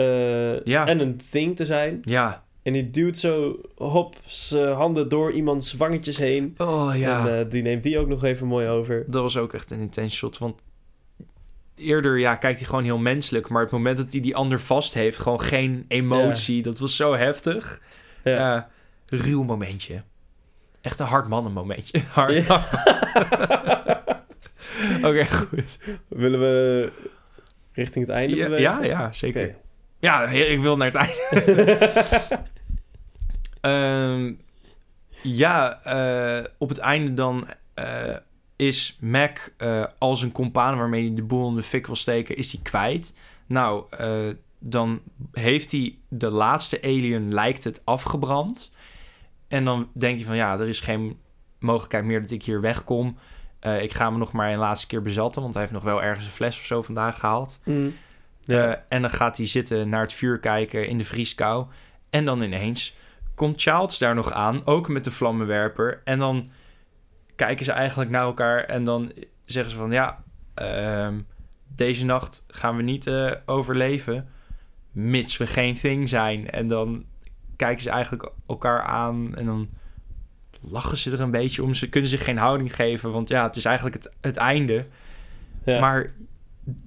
Eh, Ja. En een thing te zijn. Ja. En die duwt zo hop zijn handen door iemands wangetjes heen. Oh ja. En eh, die neemt die ook nog even mooi over. Dat was ook echt een intense shot. Want eerder ja, kijkt hij gewoon heel menselijk. Maar het moment dat hij die ander vast heeft, gewoon geen emotie. Dat was zo heftig. Ja. Ja. ruw momentje. Echt een hard mannen momentje. (laughs) Hard. Ja. (laughs) Oké, goed. Willen we richting het einde Ja, ja, ja, zeker. Ja, ik wil naar het einde. (laughs) Ehm, ja, eh, op het einde dan eh, is Mac eh, als een compaan waarmee hij de boel in de fik wil steken, is hij kwijt. Nou, dan heeft hij de laatste alien, lijkt het, afgebrand. En dan denk je van ja, er is geen mogelijkheid meer dat ik hier wegkom. Ik ga me nog maar een laatste keer bezatten, want hij heeft nog wel ergens een fles of zo vandaag gehaald. Mm. Ja. Eh, en dan gaat hij zitten naar het vuur kijken in de vrieskou. En dan ineens komt Childs daar nog aan, ook met de vlammenwerper. En dan kijken ze eigenlijk naar elkaar en dan zeggen ze van... Ja, ehm, deze nacht gaan we niet eh, overleven, mits we geen thing zijn. En dan kijken ze eigenlijk elkaar aan en dan lachen ze er een beetje om. Ze kunnen zich geen houding geven, want ja, het is eigenlijk het, het einde. Ja. Maar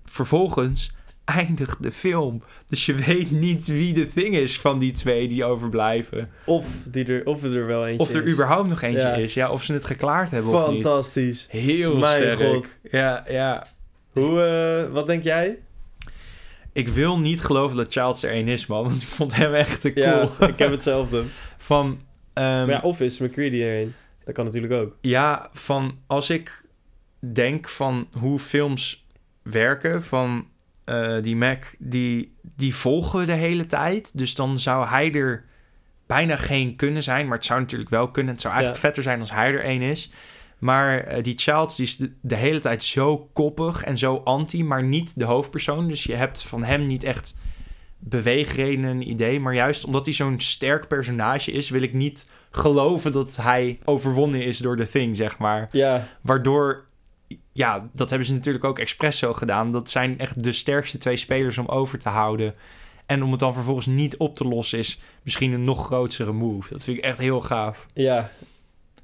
vervolgens eindigt de film. Dus je weet niet wie de thing is van die twee die overblijven. Of, die er, of er wel eentje Of er is. überhaupt nog eentje Ja. is. Ja, of ze het geklaard hebben of niet. Fantastisch. Heel Mijn sterk. god. Ja, ja. Hoe, eh, wat denk jij? Ik wil niet geloven dat Childs er één is, man. Want ik vond hem echt te cool. Ja, (laughs) ik heb hetzelfde. (laughs) Van, ehm, maar ja, of is McCready er een? Dat kan natuurlijk ook. Ja, van als ik denk van hoe films werken, van eh, die Mac, die, die volgen de hele tijd. Dus dan zou hij er bijna geen kunnen zijn. Maar het zou natuurlijk wel kunnen. Het zou eigenlijk Ja. vetter zijn als hij er één is. Maar eh, die Childs die is de, de hele tijd zo koppig en zo anti, maar niet de hoofdpersoon. Dus je hebt van hem niet echt beweegredenen, een idee. Maar juist omdat hij zo'n sterk personage is, wil ik niet geloven dat hij overwonnen is door The Thing, zeg maar. Ja, Waardoor, ja, dat hebben ze natuurlijk ook expres zo gedaan. Dat zijn echt de sterkste twee spelers om over te houden. En om het dan vervolgens niet op te lossen is misschien een nog grotere move. Dat vind ik echt heel gaaf. ja.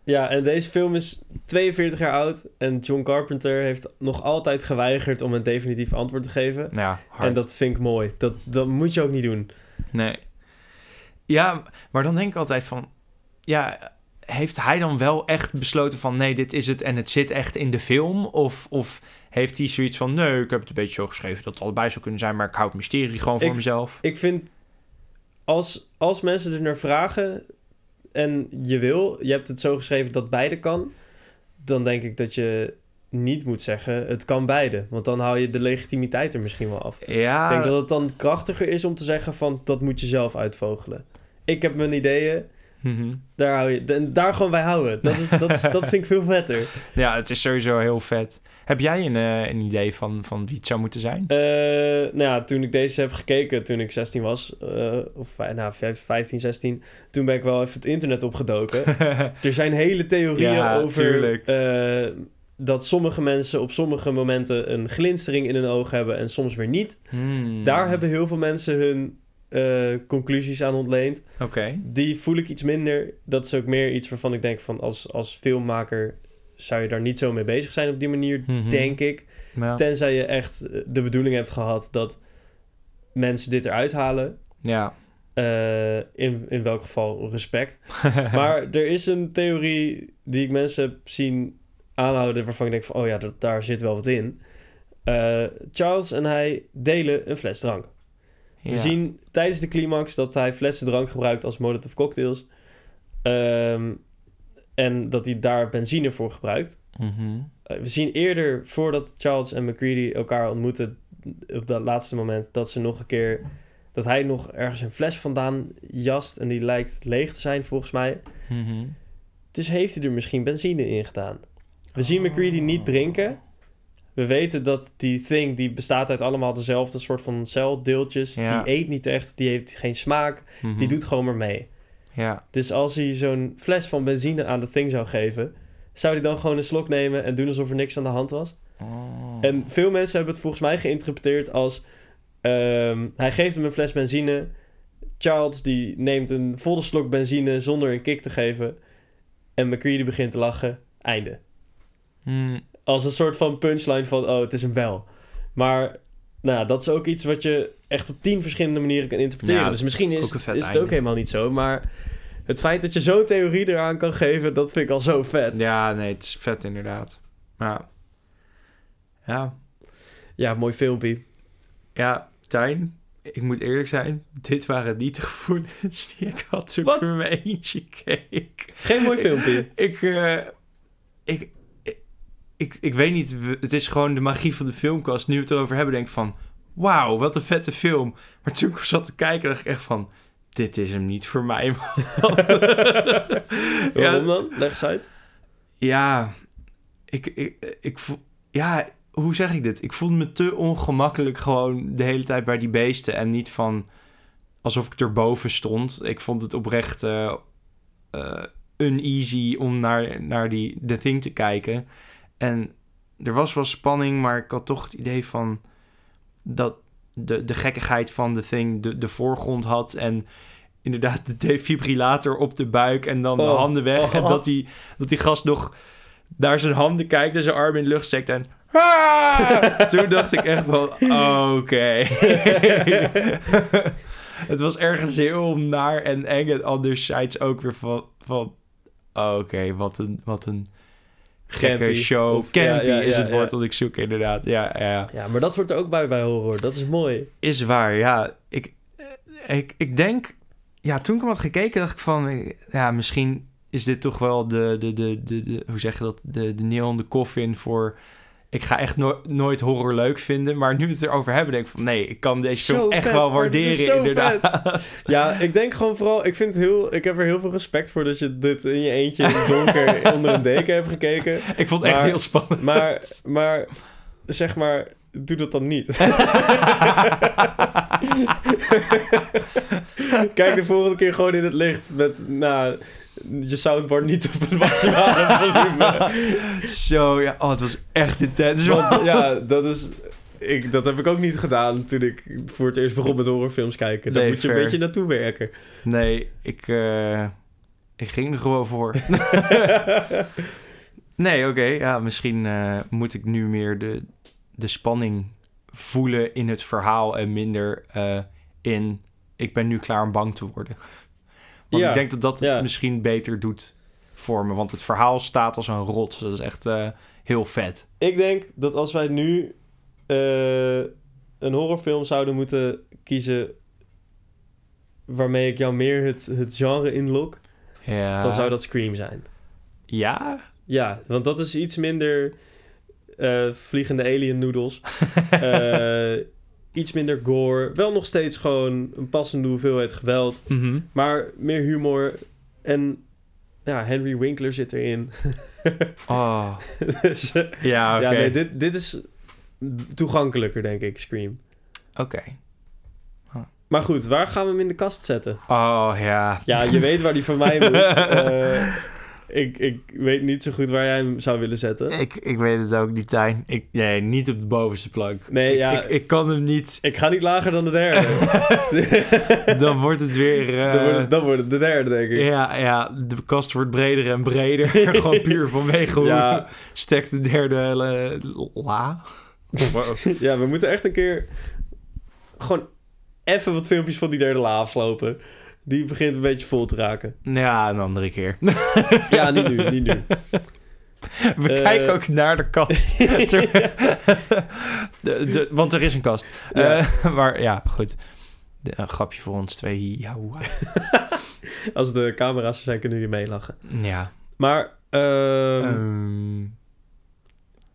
Ja, en deze film is 42 jaar oud. En John Carpenter heeft nog altijd geweigerd om een definitief antwoord te geven. Ja, hard. En dat vind ik mooi. Dat, dat moet je ook niet doen. Nee. Ja, maar dan denk ik altijd van... Ja, heeft hij dan wel echt besloten van... Nee, dit is het en het zit echt in de film? Of, of heeft hij zoiets van... Nee, ik heb het een beetje zo geschreven dat het allebei zou kunnen zijn... maar ik hou het mysterie gewoon voor Ik- mezelf. Ik vind, als, als mensen er naar vragen en je wil, je hebt het zo geschreven dat beide kan, dan denk ik dat je niet moet zeggen, het kan beide. Want dan hou je de legitimiteit er misschien wel af. Ja, Ik denk dat het dan krachtiger is om te zeggen van, dat moet je zelf uitvogelen. Ik heb mijn ideeën, Mhm. daar, hou je, daar gewoon bij houden. Dat, is, dat, is, dat vind ik veel vetter. (laughs) ja, het is sowieso heel vet. Heb jij een, eh, een idee van, van wie het zou moeten zijn? Eh, nou ja, toen ik deze heb gekeken, toen ik 16 was, eh, of nou, vijf- 15, 16, toen ben ik wel even het internet opgedoken. (laughs) Er zijn hele theorieën Ja, over dat sommige mensen op sommige momenten een glinstering in hun oog hebben en soms weer niet. Hmm. Daar hebben heel veel mensen hun eh, conclusies aan ontleend. Oké. Die voel ik iets minder. Dat is ook meer iets waarvan ik denk van als, als filmmaker zou je daar niet zo mee bezig zijn op die manier, Mhm. denk ik. Ja. Tenzij je echt eh, de bedoeling hebt gehad dat mensen dit eruit halen. ja. Eh, in, in welk geval respect. (laughs) Maar er is een theorie die ik mensen heb zien aanhouden... waarvan ik denk van, oh ja, dat, daar zit wel wat in. Charles en hij delen een fles drank. We zien tijdens de climax dat hij flessen drank gebruikt als molotov cocktails. Ehm, en dat hij daar benzine voor gebruikt. Mhm. Eh, we zien eerder, voordat Charles en McCready elkaar ontmoeten... op dat laatste moment, dat ze nog een keer... dat hij nog ergens een fles vandaan jast... en die lijkt leeg te zijn, volgens mij. Mhm. Dus heeft hij er misschien benzine in gedaan. We zien McCready niet drinken. We weten dat die thing, die bestaat uit allemaal dezelfde soort van celdeeltjes. Ja. Die eet niet echt, die heeft geen smaak. Mhm. Die doet gewoon maar mee. Ja. Dus als hij zo'n fles van benzine aan de thing zou geven... zou hij dan gewoon een slok nemen en doen alsof er niks aan de hand was? Oh. En veel mensen hebben het volgens mij geïnterpreteerd als... ehm, hij geeft hem een fles benzine. Charles die neemt een volle slok benzine zonder een kick te geven. En McCready begint te lachen. Einde. Hmm. Als een soort van punchline van... Oh, het is een bel. Maar nou, ja, dat is ook iets wat je echt op tien verschillende manieren kan interpreteren. Ja, dus misschien is, is het einde. ook helemaal niet zo. Maar het feit dat je zo'n theorie eraan kan geven... dat vind ik al zo vet. Ja, nee, het is vet inderdaad. Ja. Ja. Ja, mooi filmpje. Ja, Tijn, ik moet eerlijk zijn. Dit waren niet de (laughs) gevoelens die ik had toen ik naar mijn eentje keek. Geen mooi filmpje. (laughs) Ik, eh, ik, ik, ik, weet niet. Het is gewoon de magie van de filmkast. Nu we het erover hebben, denk ik van... Wauw, wat een vette film. Maar toen ik zat te kijken, dacht ik echt van... Dit is hem niet voor mij, man. (laughs) Waarom dan? Leg eens uit. Ja, ik, ik, ik voel, ja, hoe zeg ik dit? Ik voelde me te ongemakkelijk gewoon de hele tijd bij die beesten en niet van alsof ik erboven stond. Ik vond het oprecht eh eh, uneasy om naar, naar die The Thing te kijken. En er was wel spanning, maar ik had toch het idee van dat de, de gekkigheid van The Thing de, de voorgrond had en inderdaad de defibrillator op de buik en dan de Oh. handen weg en Oh. dat die, dat die gast nog naar zijn handen kijkt en zijn arm in de lucht steekt en (laughs) "Ah!" toen dacht ik echt van oké (laughs) het was ergens heel naar en eng en anderzijds ook weer van, van oké wat een wat een gekke Campy. show Of- campy ja, ja, is het woord dat ik zoek inderdaad ja ja Ja, maar dat hoort er ook bij bij horror. Dat is mooi. is waar, ja. Ik, eh, ik, ik denk... Ja, toen ik hem had gekeken, dacht ik van... eh, Ja, misschien is dit toch wel de... de, de, de, de hoe zeg je dat? De, de in de coffin voor ik ga echt no- nooit horror leuk vinden. Maar nu we het erover hebben, denk ik van... Nee, ik kan deze Zo film echt vet, wel waarderen, zo inderdaad. (laughs) Ja, ik denk gewoon vooral... Ik, vind heel, ik heb er heel veel respect voor dat je dit in je eentje in het donker (laughs) onder een deken hebt gekeken. Ik vond het echt heel spannend. Maar, maar zeg maar, doe dat dan niet. (laughs) Kijk de volgende keer gewoon in het licht met, nou, je soundboard niet op het (laughs) maximale volume. Zo, ja. Oh, het was echt intens. Want ja, dat is... Ik, dat heb ik ook niet gedaan toen ik voor het eerst begon met horrorfilms kijken. Daar Nee, moet je een beetje naartoe werken. Nee, ik, eh, ik ging er gewoon voor. (laughs) nee, oké. ja, misschien eh, moet ik nu meer de, de spanning voelen in het verhaal en minder eh, in ik ben nu klaar om bang te worden. Want Ja, ik denk dat dat ja. misschien beter doet voor me. Want het verhaal staat als een rots. Dat is echt eh, heel vet. Ik denk dat als wij nu eh, een horrorfilm zouden moeten kiezen waarmee ik jou meer het, het genre inlok, Ja. dan zou dat Scream zijn. Ja? Ja, want dat is iets minder eh, vliegende alien noodles. (laughs) Iets minder gore. Wel nog steeds gewoon een passende hoeveelheid geweld. Mhm. Maar meer humor. En ja, Henry Winkler zit erin. Oh. (laughs) dus, eh, Ja, oké. Ja, nee, dit, dit is toegankelijker, denk ik, Scream. Oké. Maar goed, waar gaan we hem in de kast zetten? Oh, ja. Ja, je weet waar die van mij moet. (laughs) Eh, ik, ik weet niet zo goed waar jij hem zou willen zetten. Ik, ik weet het ook niet, Tijn. Ik, nee, niet op de bovenste plank. Nee, ik, ja. ik, ik kan hem niet. Ik ga niet lager dan de derde. (laughs) Dan wordt het weer... eh, dan, wordt het, dan wordt het de derde, denk ik. ja, ja, de kast wordt breder en breder. (laughs) Gewoon puur vanwege hoe (laughs) Ja. stek de derde eh, la. Ja, we moeten echt een keer gewoon even wat filmpjes van die derde la afslopen. Die begint een beetje vol te raken. Ja, een andere keer. (laughs) Ja, niet nu, niet nu. (laughs) We Eh. kijken ook naar de kast. (laughs) Ter- de, de- want er is een kast. Ja. Eh, maar ja, goed. De, een grapje voor ons twee. Ja, Als de camera's er zijn, kunnen jullie meelachen. ja. Maar, ehm Ehm,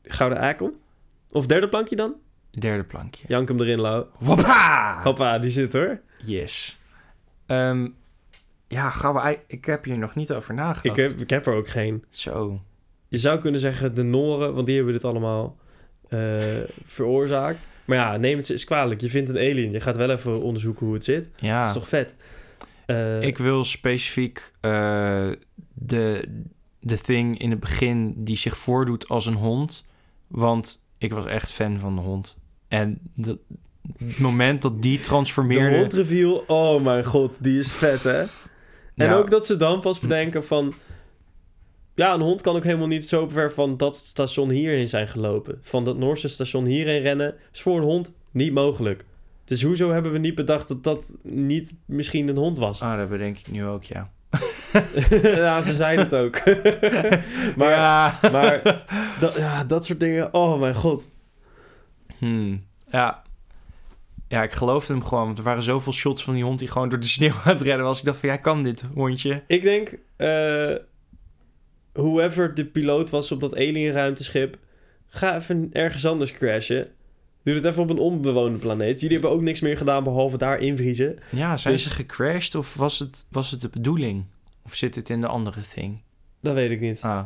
Gouden Eikel? Of derde plankje dan? derde plankje. Jank hem erin, Lau. Hoppa! Hoppa, die zit hoor. Yes. Ehm, ja, ei- Ik heb hier nog niet over nagedacht. Ik heb, ik heb er ook geen. Zo. Je zou kunnen zeggen de Noren, want die hebben dit allemaal eh, veroorzaakt. Maar ja, neem het eens kwalijk. Je vindt een alien. Je gaat wel even onderzoeken hoe het zit. Ja. Dat is toch vet? Eh, Ik wil specifiek eh, de, de thing in het begin die zich voordoet als een hond. Want ik was echt fan van de hond. En dat, moment dat die de transformeerde... hondreveal, oh mijn god, die is vet hè? En Ja. ook dat ze dan pas bedenken van... Ja, een hond kan ook helemaal niet zo ver van dat station hierheen zijn gelopen. Van dat Noorse station hierheen rennen is voor een hond niet mogelijk. Dus hoezo hebben we niet bedacht dat dat niet misschien een hond was? Ah, dat bedenk ik nu ook, ja. (laughs) ja, ze zijn het ook. (laughs) maar ja. maar dat, ja, dat soort dingen, oh mijn god. Hmm, ja. Ja, ik geloofde hem gewoon. Want er waren zoveel shots van die hond die gewoon door de sneeuw (laughs) aan het rennen was. Ik dacht van, jij kan dit, hondje. Ik denk, eh whoever de piloot was op dat alienruimteschip, ga even ergens anders crashen. Doe het even op een onbewoonde planeet. Jullie hebben ook niks meer gedaan behalve daar invriezen. Ja, zijn Dus- ze gecrashed of was het, was het de bedoeling? Of zit het in de andere thing? Dat weet ik niet. Ah.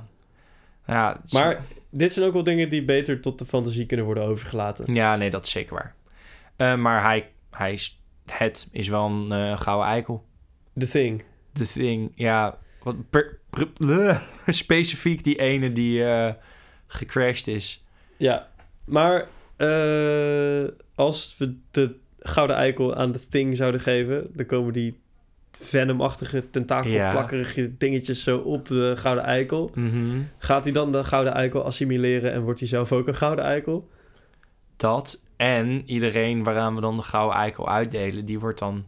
Ja, Maar dit zijn ook wel dingen die beter tot de fantasie kunnen worden overgelaten. Ja, nee, dat is zeker waar. Eh, maar hij, hij is, het is wel een eh, gouden eikel. The Thing. The Thing, ja. Wat per- per- bleh. (laughs) specifiek die ene die eh, gecrashed is. Ja, maar als we de Gouden Eikel aan The Thing zouden geven, dan komen die venomachtige, tentakelplakkerige dingetjes zo op de Gouden Eikel. Mhm. Gaat hij dan de Gouden Eikel assimileren en wordt hij zelf ook een Gouden Eikel? Dat en iedereen waaraan we dan de gouden eikel uitdelen, die wordt dan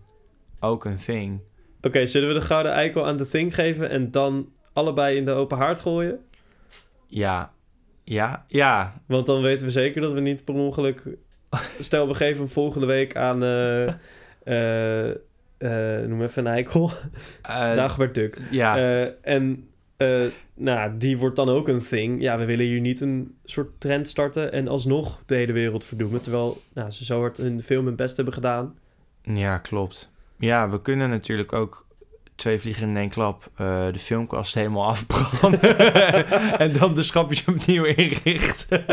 ook een thing. Oké, zullen we de Gouden Eikel aan The Thing geven en dan allebei in de open haard gooien? Ja, ja, ja. Want dan weten we zeker dat we niet per ongeluk... (laughs) Stel, we geven hem volgende week aan... eh, (laughs) noem even een eikel. Dagobert Duck. ja, en eh, nou, die wordt dan ook een thing. Ja, we willen hier niet een soort trend starten en alsnog de hele wereld verdoemen. Terwijl nou, ze zo hard hun film hun best hebben gedaan. Ja, klopt. Ja, we kunnen natuurlijk ook twee vliegen in één klap eh, de filmkast helemaal (laughs) afbranden. (laughs) en dan de schapjes opnieuw inrichten.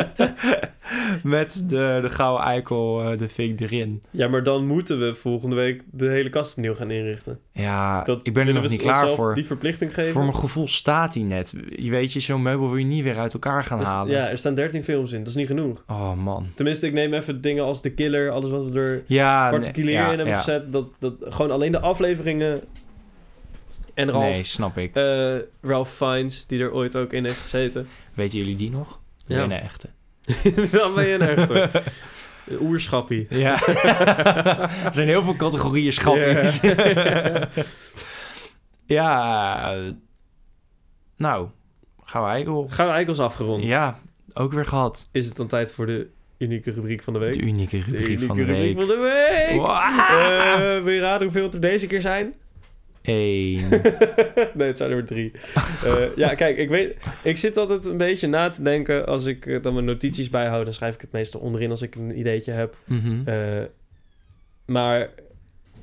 (laughs) Met de, de gouden eikel, eh, de vink erin. Ja, maar dan moeten we volgende week de hele kast opnieuw gaan inrichten. Ja, Dat ik ben er nog niet klaar voor. Die verplichting geven. Voor mijn gevoel staat hij net. Je weet je, zo'n meubel wil je niet weer uit elkaar gaan Dus, halen. ja, er staan 13 films in. Dat is niet genoeg. Oh man. Tenminste, ik neem even dingen als The Killer, alles wat we er Ja, nee, particulier ja, in hebben ja. gezet. Dat, dat gewoon alleen de afleveringen. En Ralph, Nee, snap ik. eh, Ralph Fiennes, die er ooit ook in heeft gezeten. Weten jullie die nog? Ja. Ja. een echte. (laughs) Dan ben je een echte. Oerschappie. Ja. (laughs) er zijn heel veel categorieën schapjes. (laughs) ja. eh, nou, gaan we eigenlijk Gaan we eikels afgerond. Ja, ook weer gehad. Is het dan tijd voor de unieke rubriek van de week? De unieke De rubriek unieke van de rubriek week. van de week! Wow. Eh, wil je raden hoeveel het er deze keer zijn? Eén. (laughs) nee, het zijn er maar drie. Eh, (laughs) ja, kijk, ik weet... Ik zit altijd een beetje na te denken... Als ik eh, dan mijn notities bijhoud... dan schrijf ik het meestal onderin als ik een ideetje heb. Mhm. Eh, maar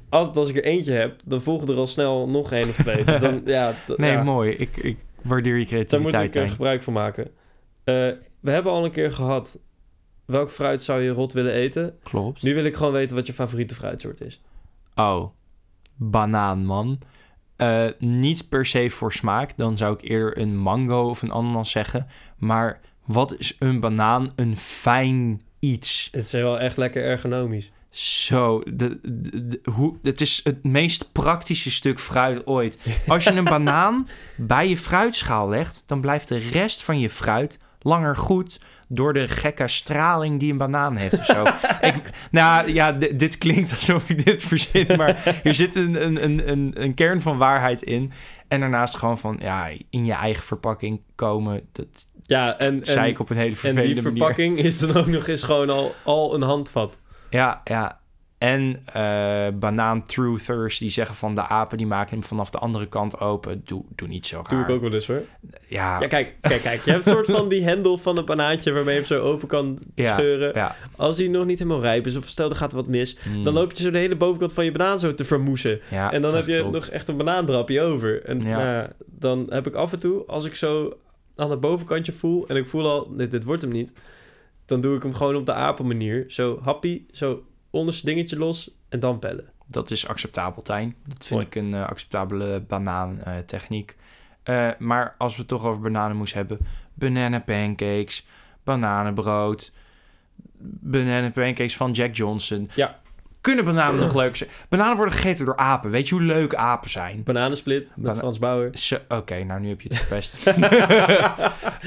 altijd als ik er eentje heb... dan volgen er al snel nog één of twee. Dus dan, (laughs) ja... nee, ja, mooi. Ik, ik waardeer je Daar moet creativiteit, ik er gebruik van maken. We hebben al een keer gehad... welk fruit zou je rot willen eten? Klopt. Nu wil ik gewoon weten wat je favoriete fruitsoort is. Oh, banaan, man. Eh, niet per se voor smaak. Dan zou ik eerder een mango of een ananas zeggen. Maar wat is een banaan? Een fijn iets. Het is wel echt lekker ergonomisch. Zo, de, de- de- hoe, het is het meest praktische stuk fruit ooit. Als je een (laughs) banaan bij je fruitschaal legt, dan blijft de rest van je fruit langer goed door de gekke straling die een banaan heeft of zo. (laughs) ik, nou ja, dit klinkt alsof ik dit verzin, maar hier zit een, een, een, een, een kern van waarheid in. En daarnaast gewoon van, ja, in je eigen verpakking komen, dat Ja, en, zei en, ik op een hele en vervelende die manier. verpakking is dan ook nog eens gewoon al, al een handvat. Ja, ja. En eh banaan truthers die zeggen van de apen die maken hem vanaf de andere kant open. Doe, doe niet zo raar. Doe ik ook wel eens hoor. Ja, Ja, kijk, kijk, kijk. Je hebt een soort van die hendel van een banaantje waarmee je hem zo open kan Ja, scheuren. ja. Als hij nog niet helemaal rijp is of stel er gaat wat mis, Mm, dan loop je zo de hele bovenkant van je banaan zo te vermoesen. ja, en dan heb je klopt. nog echt een banaandrapje over. En nou, dan heb ik af en toe, als ik zo aan het bovenkantje voel en ik voel al, dit, dit wordt hem niet, dan doe ik hem gewoon op de apelmanier. Zo happy, zo onderste dingetje los en dan pellen. Dat is acceptabel, Tijn. Dat vind ik een eh, acceptabele banaantechniek. Eh maar als we het toch over bananenmoes hebben... banana pancakes, bananenbrood... banana pancakes van Jack Johnson. Ja. Kunnen bananen nog leuk zijn? Bananen worden gegeten door apen. Weet je hoe leuk apen zijn? Bananensplit met Bana- Frans Bauer. Oké, nou nu heb je het verpest. (laughs) (laughs)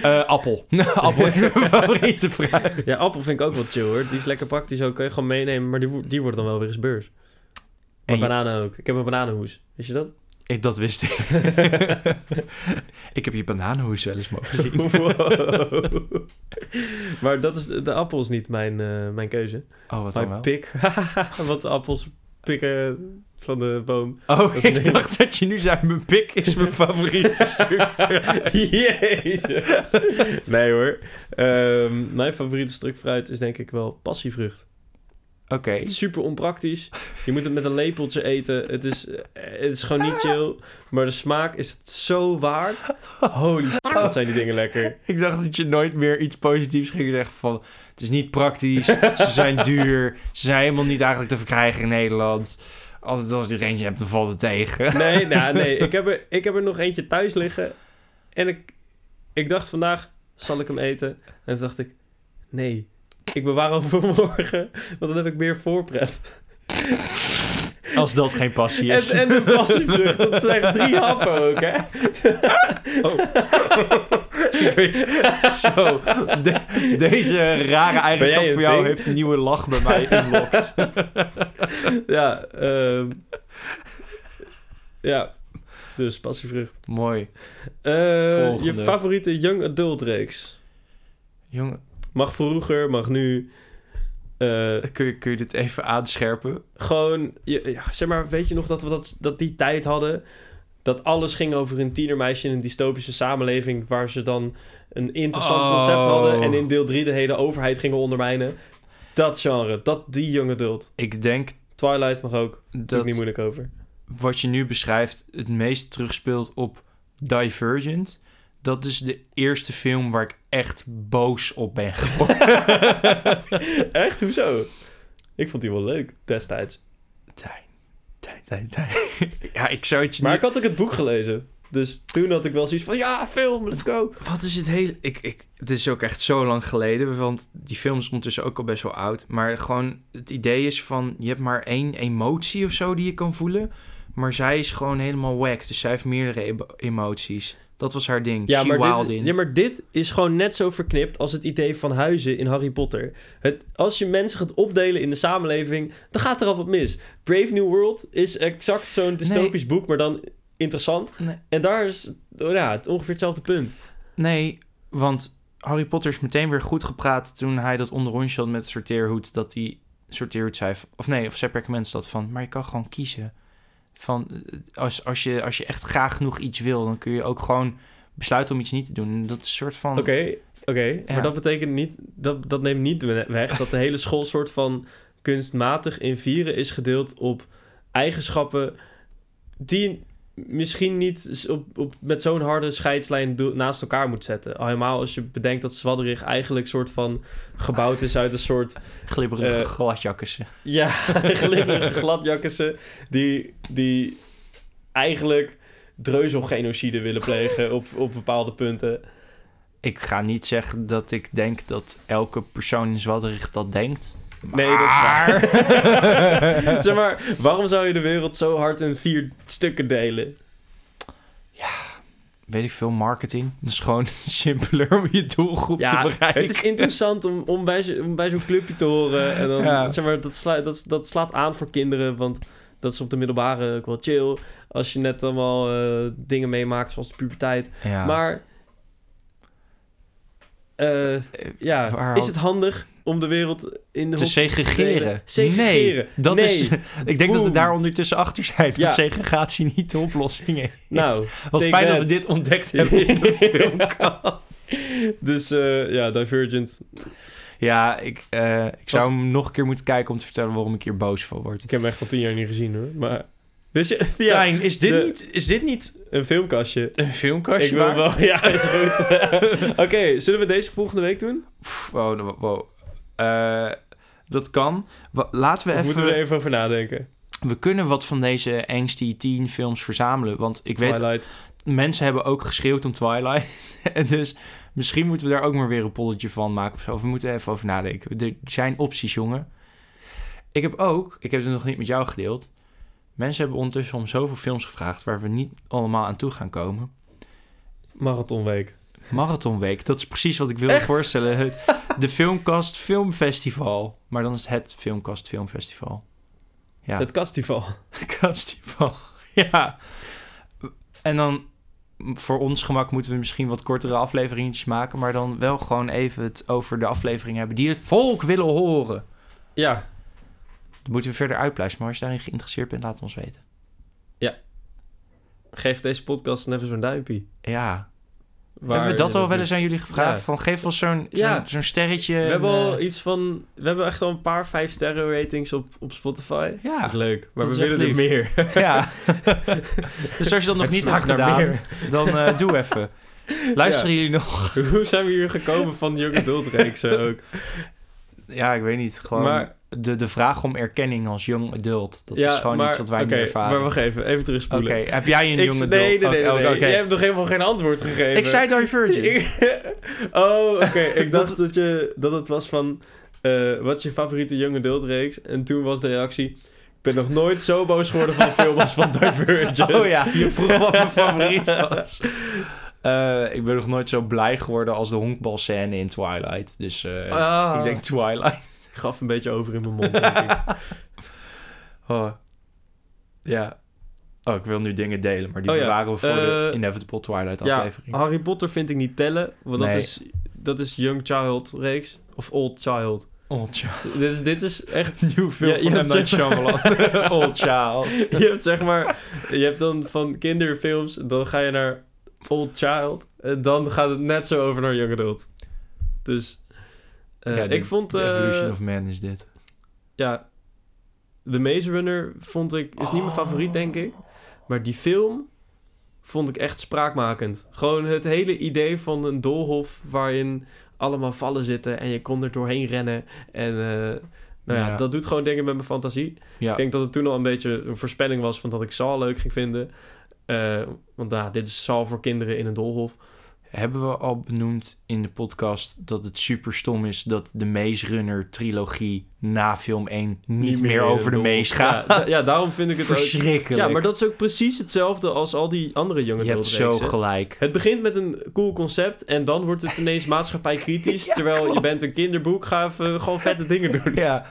Eh, appel. (laughs) appel is mijn favoriete fruit. Ja, appel vind ik ook wel chill hoor. Die is lekker praktisch ook. Kan je gewoon meenemen, maar die, die wordt dan wel weer eens beurs. Maar En bananen ook. Ik heb een bananenhoes. Wist je dat? Ik, dat wist ik. (laughs) ik heb je bananenhoes wel eens mogen zien. (laughs) Wow. maar dat is, de appel is niet mijn, eh, mijn keuze. Oh, wat dan Mijn wel? pik. (laughs) Want de appels pikken van de boom. Oh, ik dacht dat je nu zei, mijn pik is mijn favoriete stuk fruit. Jezus. Nee hoor. Ehm, mijn favoriete stuk fruit is denk ik wel passievrucht. Oké. Het super onpraktisch. Je moet het met een lepeltje eten. Het is, eh, het is gewoon niet chill. Maar de smaak is het zo waard. Holy f***, wat zijn die dingen lekker. (laughs) Ik dacht dat je nooit meer iets positiefs ging zeggen van... Het is niet praktisch, ze zijn (laughs) duur, ze zijn helemaal niet eigenlijk te verkrijgen in Nederland. Altijd als je er eentje hebt, dan valt het tegen. Nee, nou, (laughs) nee. Ik heb, er, ik heb er nog eentje thuis liggen. En ik, ik dacht vandaag, zal ik hem eten? En toen dacht ik, nee. Ik bewaar hem voor morgen. Want dan heb ik meer voorpret. Als dat geen passie is. en de passievrucht, dat zijn drie happen ook, hè? Zo, de- deze rare eigenschap een voor jou heeft een nieuwe lach bij mij inlokt. Ja, ehm ja. Dus passievrucht. Mooi. Eh, je favoriete young adult reeks? Jongen, Mag vroeger, mag nu. Eh, kun je, kun je dit even aanscherpen? gewoon, je, ja, zeg maar, weet je nog dat we dat, dat die tijd hadden? dat alles ging over een tienermeisje in een dystopische samenleving... waar ze dan een interessant Oh. concept hadden... en in deel 3 de hele overheid gingen ondermijnen. Dat genre, dat die young adult. Ik denk Twilight mag ook, daar niet moeilijk over. wat je nu beschrijft het meest terugspeelt op Divergent. Dat is de eerste film waar ik echt boos op ben geworden. (laughs) (laughs) Echt? Hoezo? Ik vond die wel leuk destijds. Tijn, tijn, tijn, tijn. Ja, ik zou het je Maar niet... ik had ook het boek gelezen. Dus toen had ik wel zoiets van, ja, film, let's go. Wat is het hele... Ik, ik, het is ook echt zo lang geleden, want die film is ondertussen ook al best wel oud. Maar gewoon, het idee is van, je hebt maar één emotie of zo die je kan voelen. Maar zij is gewoon helemaal wack, dus zij heeft meerdere emo- emoties. Dat was haar ding. Ja She maar, wild dit, in. ja, maar dit is gewoon net zo verknipt als het idee van huizen in Harry Potter. Het, als je mensen gaat opdelen in de samenleving, dan gaat er al wat mis. Brave New World is exact zo'n dystopisch boek, maar dan interessant. Nee. En daar is oh ja, het ongeveer hetzelfde punt. Nee, want Harry Potter is meteen weer goed gepraat toen hij dat onderrondje had met sorteerhoed. Dat die sorteerhoed zei, of nee, of Sepp Mens dat van, maar je kan gewoon kiezen. Van, eh, als, als, je, als je echt graag genoeg iets wil, dan kun je ook gewoon besluiten om iets niet te doen. En Dat is een soort van... Oké, oké. Ja. Maar dat betekent niet, dat, dat neemt niet weg dat de hele school soort van kunstmatig in vieren is gedeeld op eigenschappen die misschien niet op, op, met zo'n harde scheidslijn naast elkaar moet zetten. Al helemaal als je bedenkt dat Zwadderig eigenlijk soort van gebouwd is uit een soort (laughs) glibberige gladjakkessen. ja, (laughs) glibberige gladjakkessen die, die eigenlijk dreuzelgenocide willen plegen op, op bepaalde punten. Ik ga niet zeggen dat ik denk dat elke persoon in Zwadderig dat denkt. Nee, dat is Maar- waar. (laughs) zeg maar, waarom zou je de wereld zo hard in vier stukken delen? Weet ik veel, marketing. Dat is gewoon (laughs) simpeler om je doelgroep te Ja, bereiken. het is interessant om, om bij, om bij zo'n clubje te horen. En dan, Ja. zeg maar, dat, sla, dat, dat slaat aan voor kinderen, want dat is op de middelbare ook wel chill. Als je net allemaal eh, dingen meemaakt, zoals de puberteit. Ja. Maar, eh, Eh, ja, waar is het handig om de wereld in de te segregeren. Nee, dat Nee. is, (laughs) ik denk dat we daar ondertussen achter zijn. Ja. Dat segregatie niet de oplossing is. Nou, Wat fijn dat we dit ontdekt hebben in de (laughs) filmkast. dus eh, ja, Divergent. Ja, ik, eh, ik zou Was- hem nog een keer moeten kijken om te vertellen waarom ik hier boos van word. Ik heb hem echt al tien jaar niet gezien hoor. Maar, dus je, (laughs) ja, Tijn, is dit, de- niet, is dit niet een filmkastje. een filmkastje Ik wil wel, ja, is goed. (laughs) (laughs) Oké, zullen we deze volgende week doen? Wow, wow, wow. Eh, dat kan. Laten we Of even... moeten we er even over nadenken? We kunnen wat van deze angsty teen films verzamelen. Want ik weet, Twilight. mensen hebben ook geschreeuwd om Twilight. en dus misschien moeten we daar ook maar weer een polletje van maken of zo. Of we moeten even over nadenken. Er zijn opties, jongen. Ik heb ook, ik heb het nog niet met jou gedeeld. Mensen hebben ondertussen om zoveel films gevraagd waar we niet allemaal aan toe gaan komen. Marathonweek. Marathonweek, dat is precies wat ik wilde Echt? voorstellen. Het, (laughs) de Filmkast Filmfestival. Maar dan is het het Filmkast Filmfestival. Ja, Het kastival. Festival. (laughs) (laughs) ja. En dan voor ons gemak moeten we misschien wat kortere afleveringetjes maken, maar dan wel gewoon even het over de afleveringen hebben die het volk willen horen. Ja, Dan moeten we verder uitpluizen, maar als je daarin geïnteresseerd bent, laat het ons weten. geef deze podcast even zo'n duimpje. Ja. Waar hebben we dat al wel eens aan jullie gevraagd? Ja. Van geef ons zo'n zo'n Ja. sterretje. We en, hebben al eh, iets van... We hebben echt al een paar vijf sterren ratings op, op Spotify. Ja. Dat is leuk. Maar Dat we willen er meer. (laughs) Ja. (laughs) dus als je dat nog Het niet hebt gedaan, meer. dan eh, doe even. (laughs) Luisteren jullie nog? Hoe zijn we hier gekomen van Young Adult ook? Ja, ik weet niet. Gewoon Maar- de, de vraag om erkenning als young adult. Dat ja, is gewoon maar, iets wat wij oké, niet ervaren. Maar wacht even, even Oké, terugspoelen. heb jij een Ik- young adult? nee, nee, nee, nee. Oké, nee. oké. Jij hebt nog helemaal geen antwoord gegeven. Ik zei Divergent. (laughs) Ik- oh, oké. (laughs) Ik dacht dat, je, dat het was van... eh, wat is je favoriete Young Adult reeks? En toen was de reactie... Ik ben nog nooit zo boos geworden van (laughs) een film als van Divergent. Oh ja, je vroeg wat mijn favoriet was. Eh, ik ben nog nooit zo blij geworden als de honkbalscène in Twilight. Dus eh, Ah. ik denk Twilight. Ik gaf een beetje over in mijn mond, denk ik. (laughs) Oh. Ja. Oh, ik wil nu dingen delen, maar die Oh ja, bewaren we voor de eh, Inevitable Twilight Ja, aflevering. Harry Potter vind ik niet tellen. Want dat, is, dat is Young Child reeks. Of Old Child. Old Child. (laughs) Dus dit is echt... (laughs) Nieuw film Ja, je van M. Night Shyamalan. Old Child. Je hebt zeg maar... Je hebt dan van kinderfilms, dan ga je naar Old Child. En dan gaat het net zo over naar Young Adult. Dus... eh, Ja, de- ik vond... The eh, Evolution of Man is dit. ja, The Maze Runner vond ik, is niet mijn favoriet, denk ik. Maar die film vond ik echt spraakmakend. Gewoon het hele idee van een doolhof waarin allemaal vallen zitten en je kon er doorheen rennen. En eh, nou ja, Ja. dat doet gewoon dingen met mijn fantasie. Ja. Ik denk dat het toen al een beetje een voorspelling was van dat ik Saw leuk ging vinden. Eh, want nou, dit is Saw voor kinderen in een doolhof. Hebben we al benoemd in de podcast dat het super stom is dat de Maze Runner trilogie na film 1 niet, meer over de. Maze gaat? Ja, da- ja, daarom vind ik het ook... Verschrikkelijk. Ja, maar dat is ook precies hetzelfde als al die andere jonge Je hebt zo gelijk. Het begint met een cool concept en dan wordt het ineens (laughs) maatschappijkritisch. Ja, terwijl je bent een kinderboek, ga even gewoon vette dingen (laughs) doen. Ja.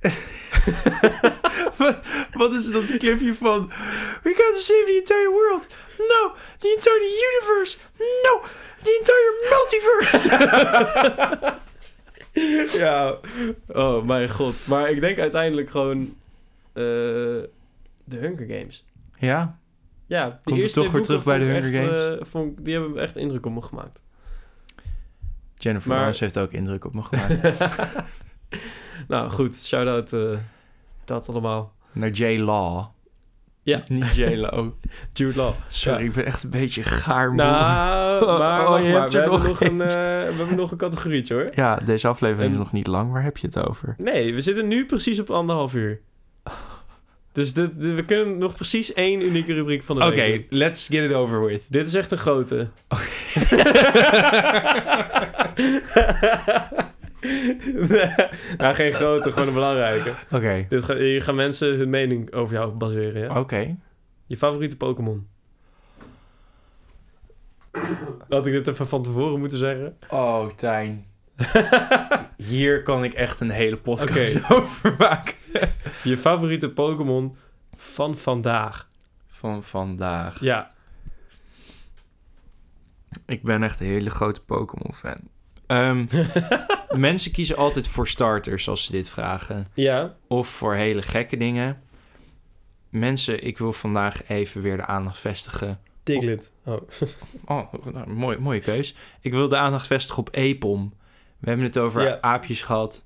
(laughs) (laughs) wat, is dat clipje van... We gotta save the entire world. No, the entire universe. No, the entire multiverse. (laughs) ja, oh mijn god. Maar ik denk uiteindelijk gewoon eh de Hunger Games. ja, Ja, de Komt eerste toch weer terug bij de Hunger echt, Games? eh, vond die hebben echt indruk op me gemaakt. Jennifer Maar- Lawrence heeft ook indruk op me gemaakt. (laughs) nou goed, shout-out eh, dat allemaal. Naar J. Law. Ja. (laughs) Niet J. Lo. Jude Law. Sorry, Ja. ik ben echt een beetje gaar. Nou, (laughs) maar, Oh, wacht maar. hebt We hebben, nog een, eh, we hebben nog een categorietje hoor. Ja, deze aflevering is nog niet lang. Waar heb je het over? Nee, we zitten nu precies op anderhalf uur. Dus dit, dit- we kunnen nog precies één unieke rubriek van de Oké, week let's get it over with. Dit is echt een grote. (laughs) (laughs) nou, geen grote, gewoon een belangrijke. Oké. Dit ga, hier gaan mensen hun mening over jou baseren, ja? Oké. Je favoriete Pokémon? Had ik dit even van tevoren moeten zeggen? Oh, Tijn. (laughs) Hier kan ik echt een hele podcast over maken. Je favoriete Pokémon van vandaag? Van vandaag. Ja. Ik ben echt een hele grote Pokémon-fan. Ehm, (laughs) mensen kiezen altijd voor starters als ze dit vragen. Ja. Of voor hele gekke dingen. Mensen, ik wil vandaag even weer de aandacht vestigen. Diglett. Oh. (laughs) Oh, nou, mooi, mooie keus. Ik wil de aandacht vestigen op Epom. We hebben het over Ja. aapjes gehad.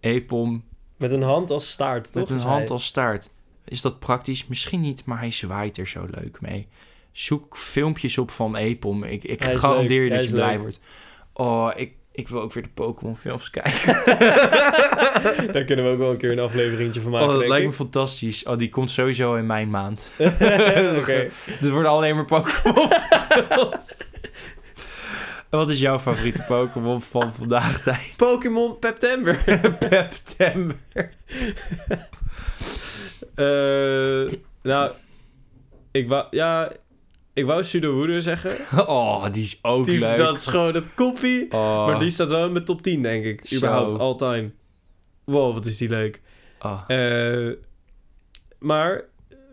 Epom Met een hand als staart, toch? met een hand als staart. Is dat praktisch? Misschien niet, maar hij zwaait er zo leuk mee. Zoek filmpjes op van Epom. Ik, ik garandeer leuk, je dat je blij leuk. wordt. Oh, ik, ik wil ook weer de Pokémon films kijken. (laughs) Daar kunnen we ook wel een keer een afleveringetje van maken, oh, dat lijkt me fantastisch. Oh, die komt sowieso in mijn maand. (laughs) Oké. Dit (laughs) worden alleen maar Pokémon. Wat is jouw favoriete Pokémon van vandaag, Tijn? Pokémon September. September. Eh, nou, ik wou, ja, ik wou Sudowoodo zeggen. (laughs) Oh, die is ook Die, leuk. dat is gewoon dat koppie. Oh, Maar die staat wel in mijn top 10, denk ik. Zo. Überhaupt, all time. Wow, wat is die leuk. oh. Eh, maar,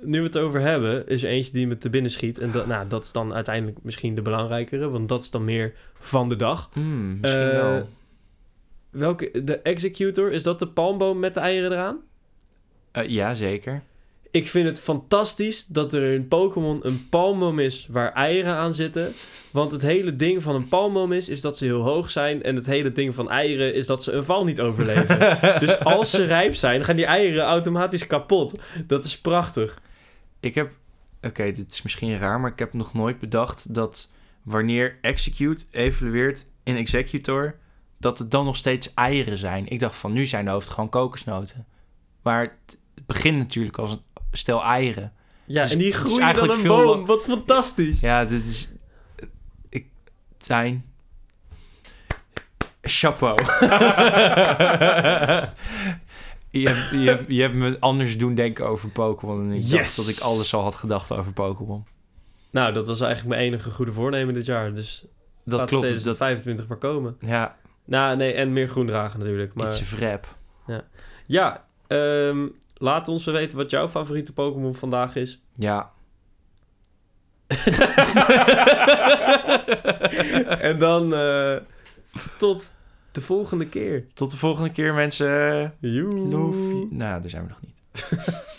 nu we het over hebben, is er eentje die me te binnen schiet. En dat, nou, dat is dan uiteindelijk misschien de belangrijkere. Want dat is dan meer van de dag. Hmm, misschien Eh, wel. Welke, de Executor, is dat de palmboom met de eieren eraan? Eh, ja, zeker. Ik vind het fantastisch dat er in Pokémon een palmboom is waar eieren aan zitten. Want het hele ding van een palmboom is, is dat ze heel hoog zijn. En het hele ding van eieren is dat ze een val niet overleven. (laughs) dus als ze rijp zijn, gaan die eieren automatisch kapot. Dat is prachtig. Ik heb... Oké, dit is misschien raar, maar ik heb nog nooit bedacht dat wanneer Execute evolueert in Executor, dat het dan nog steeds eieren zijn. Ik dacht van, nu zijn de hoofd gewoon kokosnoten. Maar het het begint natuurlijk als een stel eieren. Ja, Dus en die groeien dan eigenlijk een veel boom. Wat fantastisch. Ja, dit is... Ik... Zijn... Chapeau. (laughs) je, hebt, je, hebt, je hebt me anders doen denken over Pokémon. En ik Yes! dacht dat ik alles al had gedacht over Pokémon. Nou, dat was eigenlijk mijn enige goede voornemen dit jaar. Dus Dat klopt. Dat, 2025 maar komen. ja, Nou, nee, en meer groen dragen natuurlijk. Maar... iets vrep. Ja, ehm, laat ons weten wat jouw favoriete Pokémon vandaag is. Ja. (laughs) en dan eh, tot de volgende keer. Tot de volgende keer, mensen. Joe. Nou, daar zijn we nog niet. (laughs)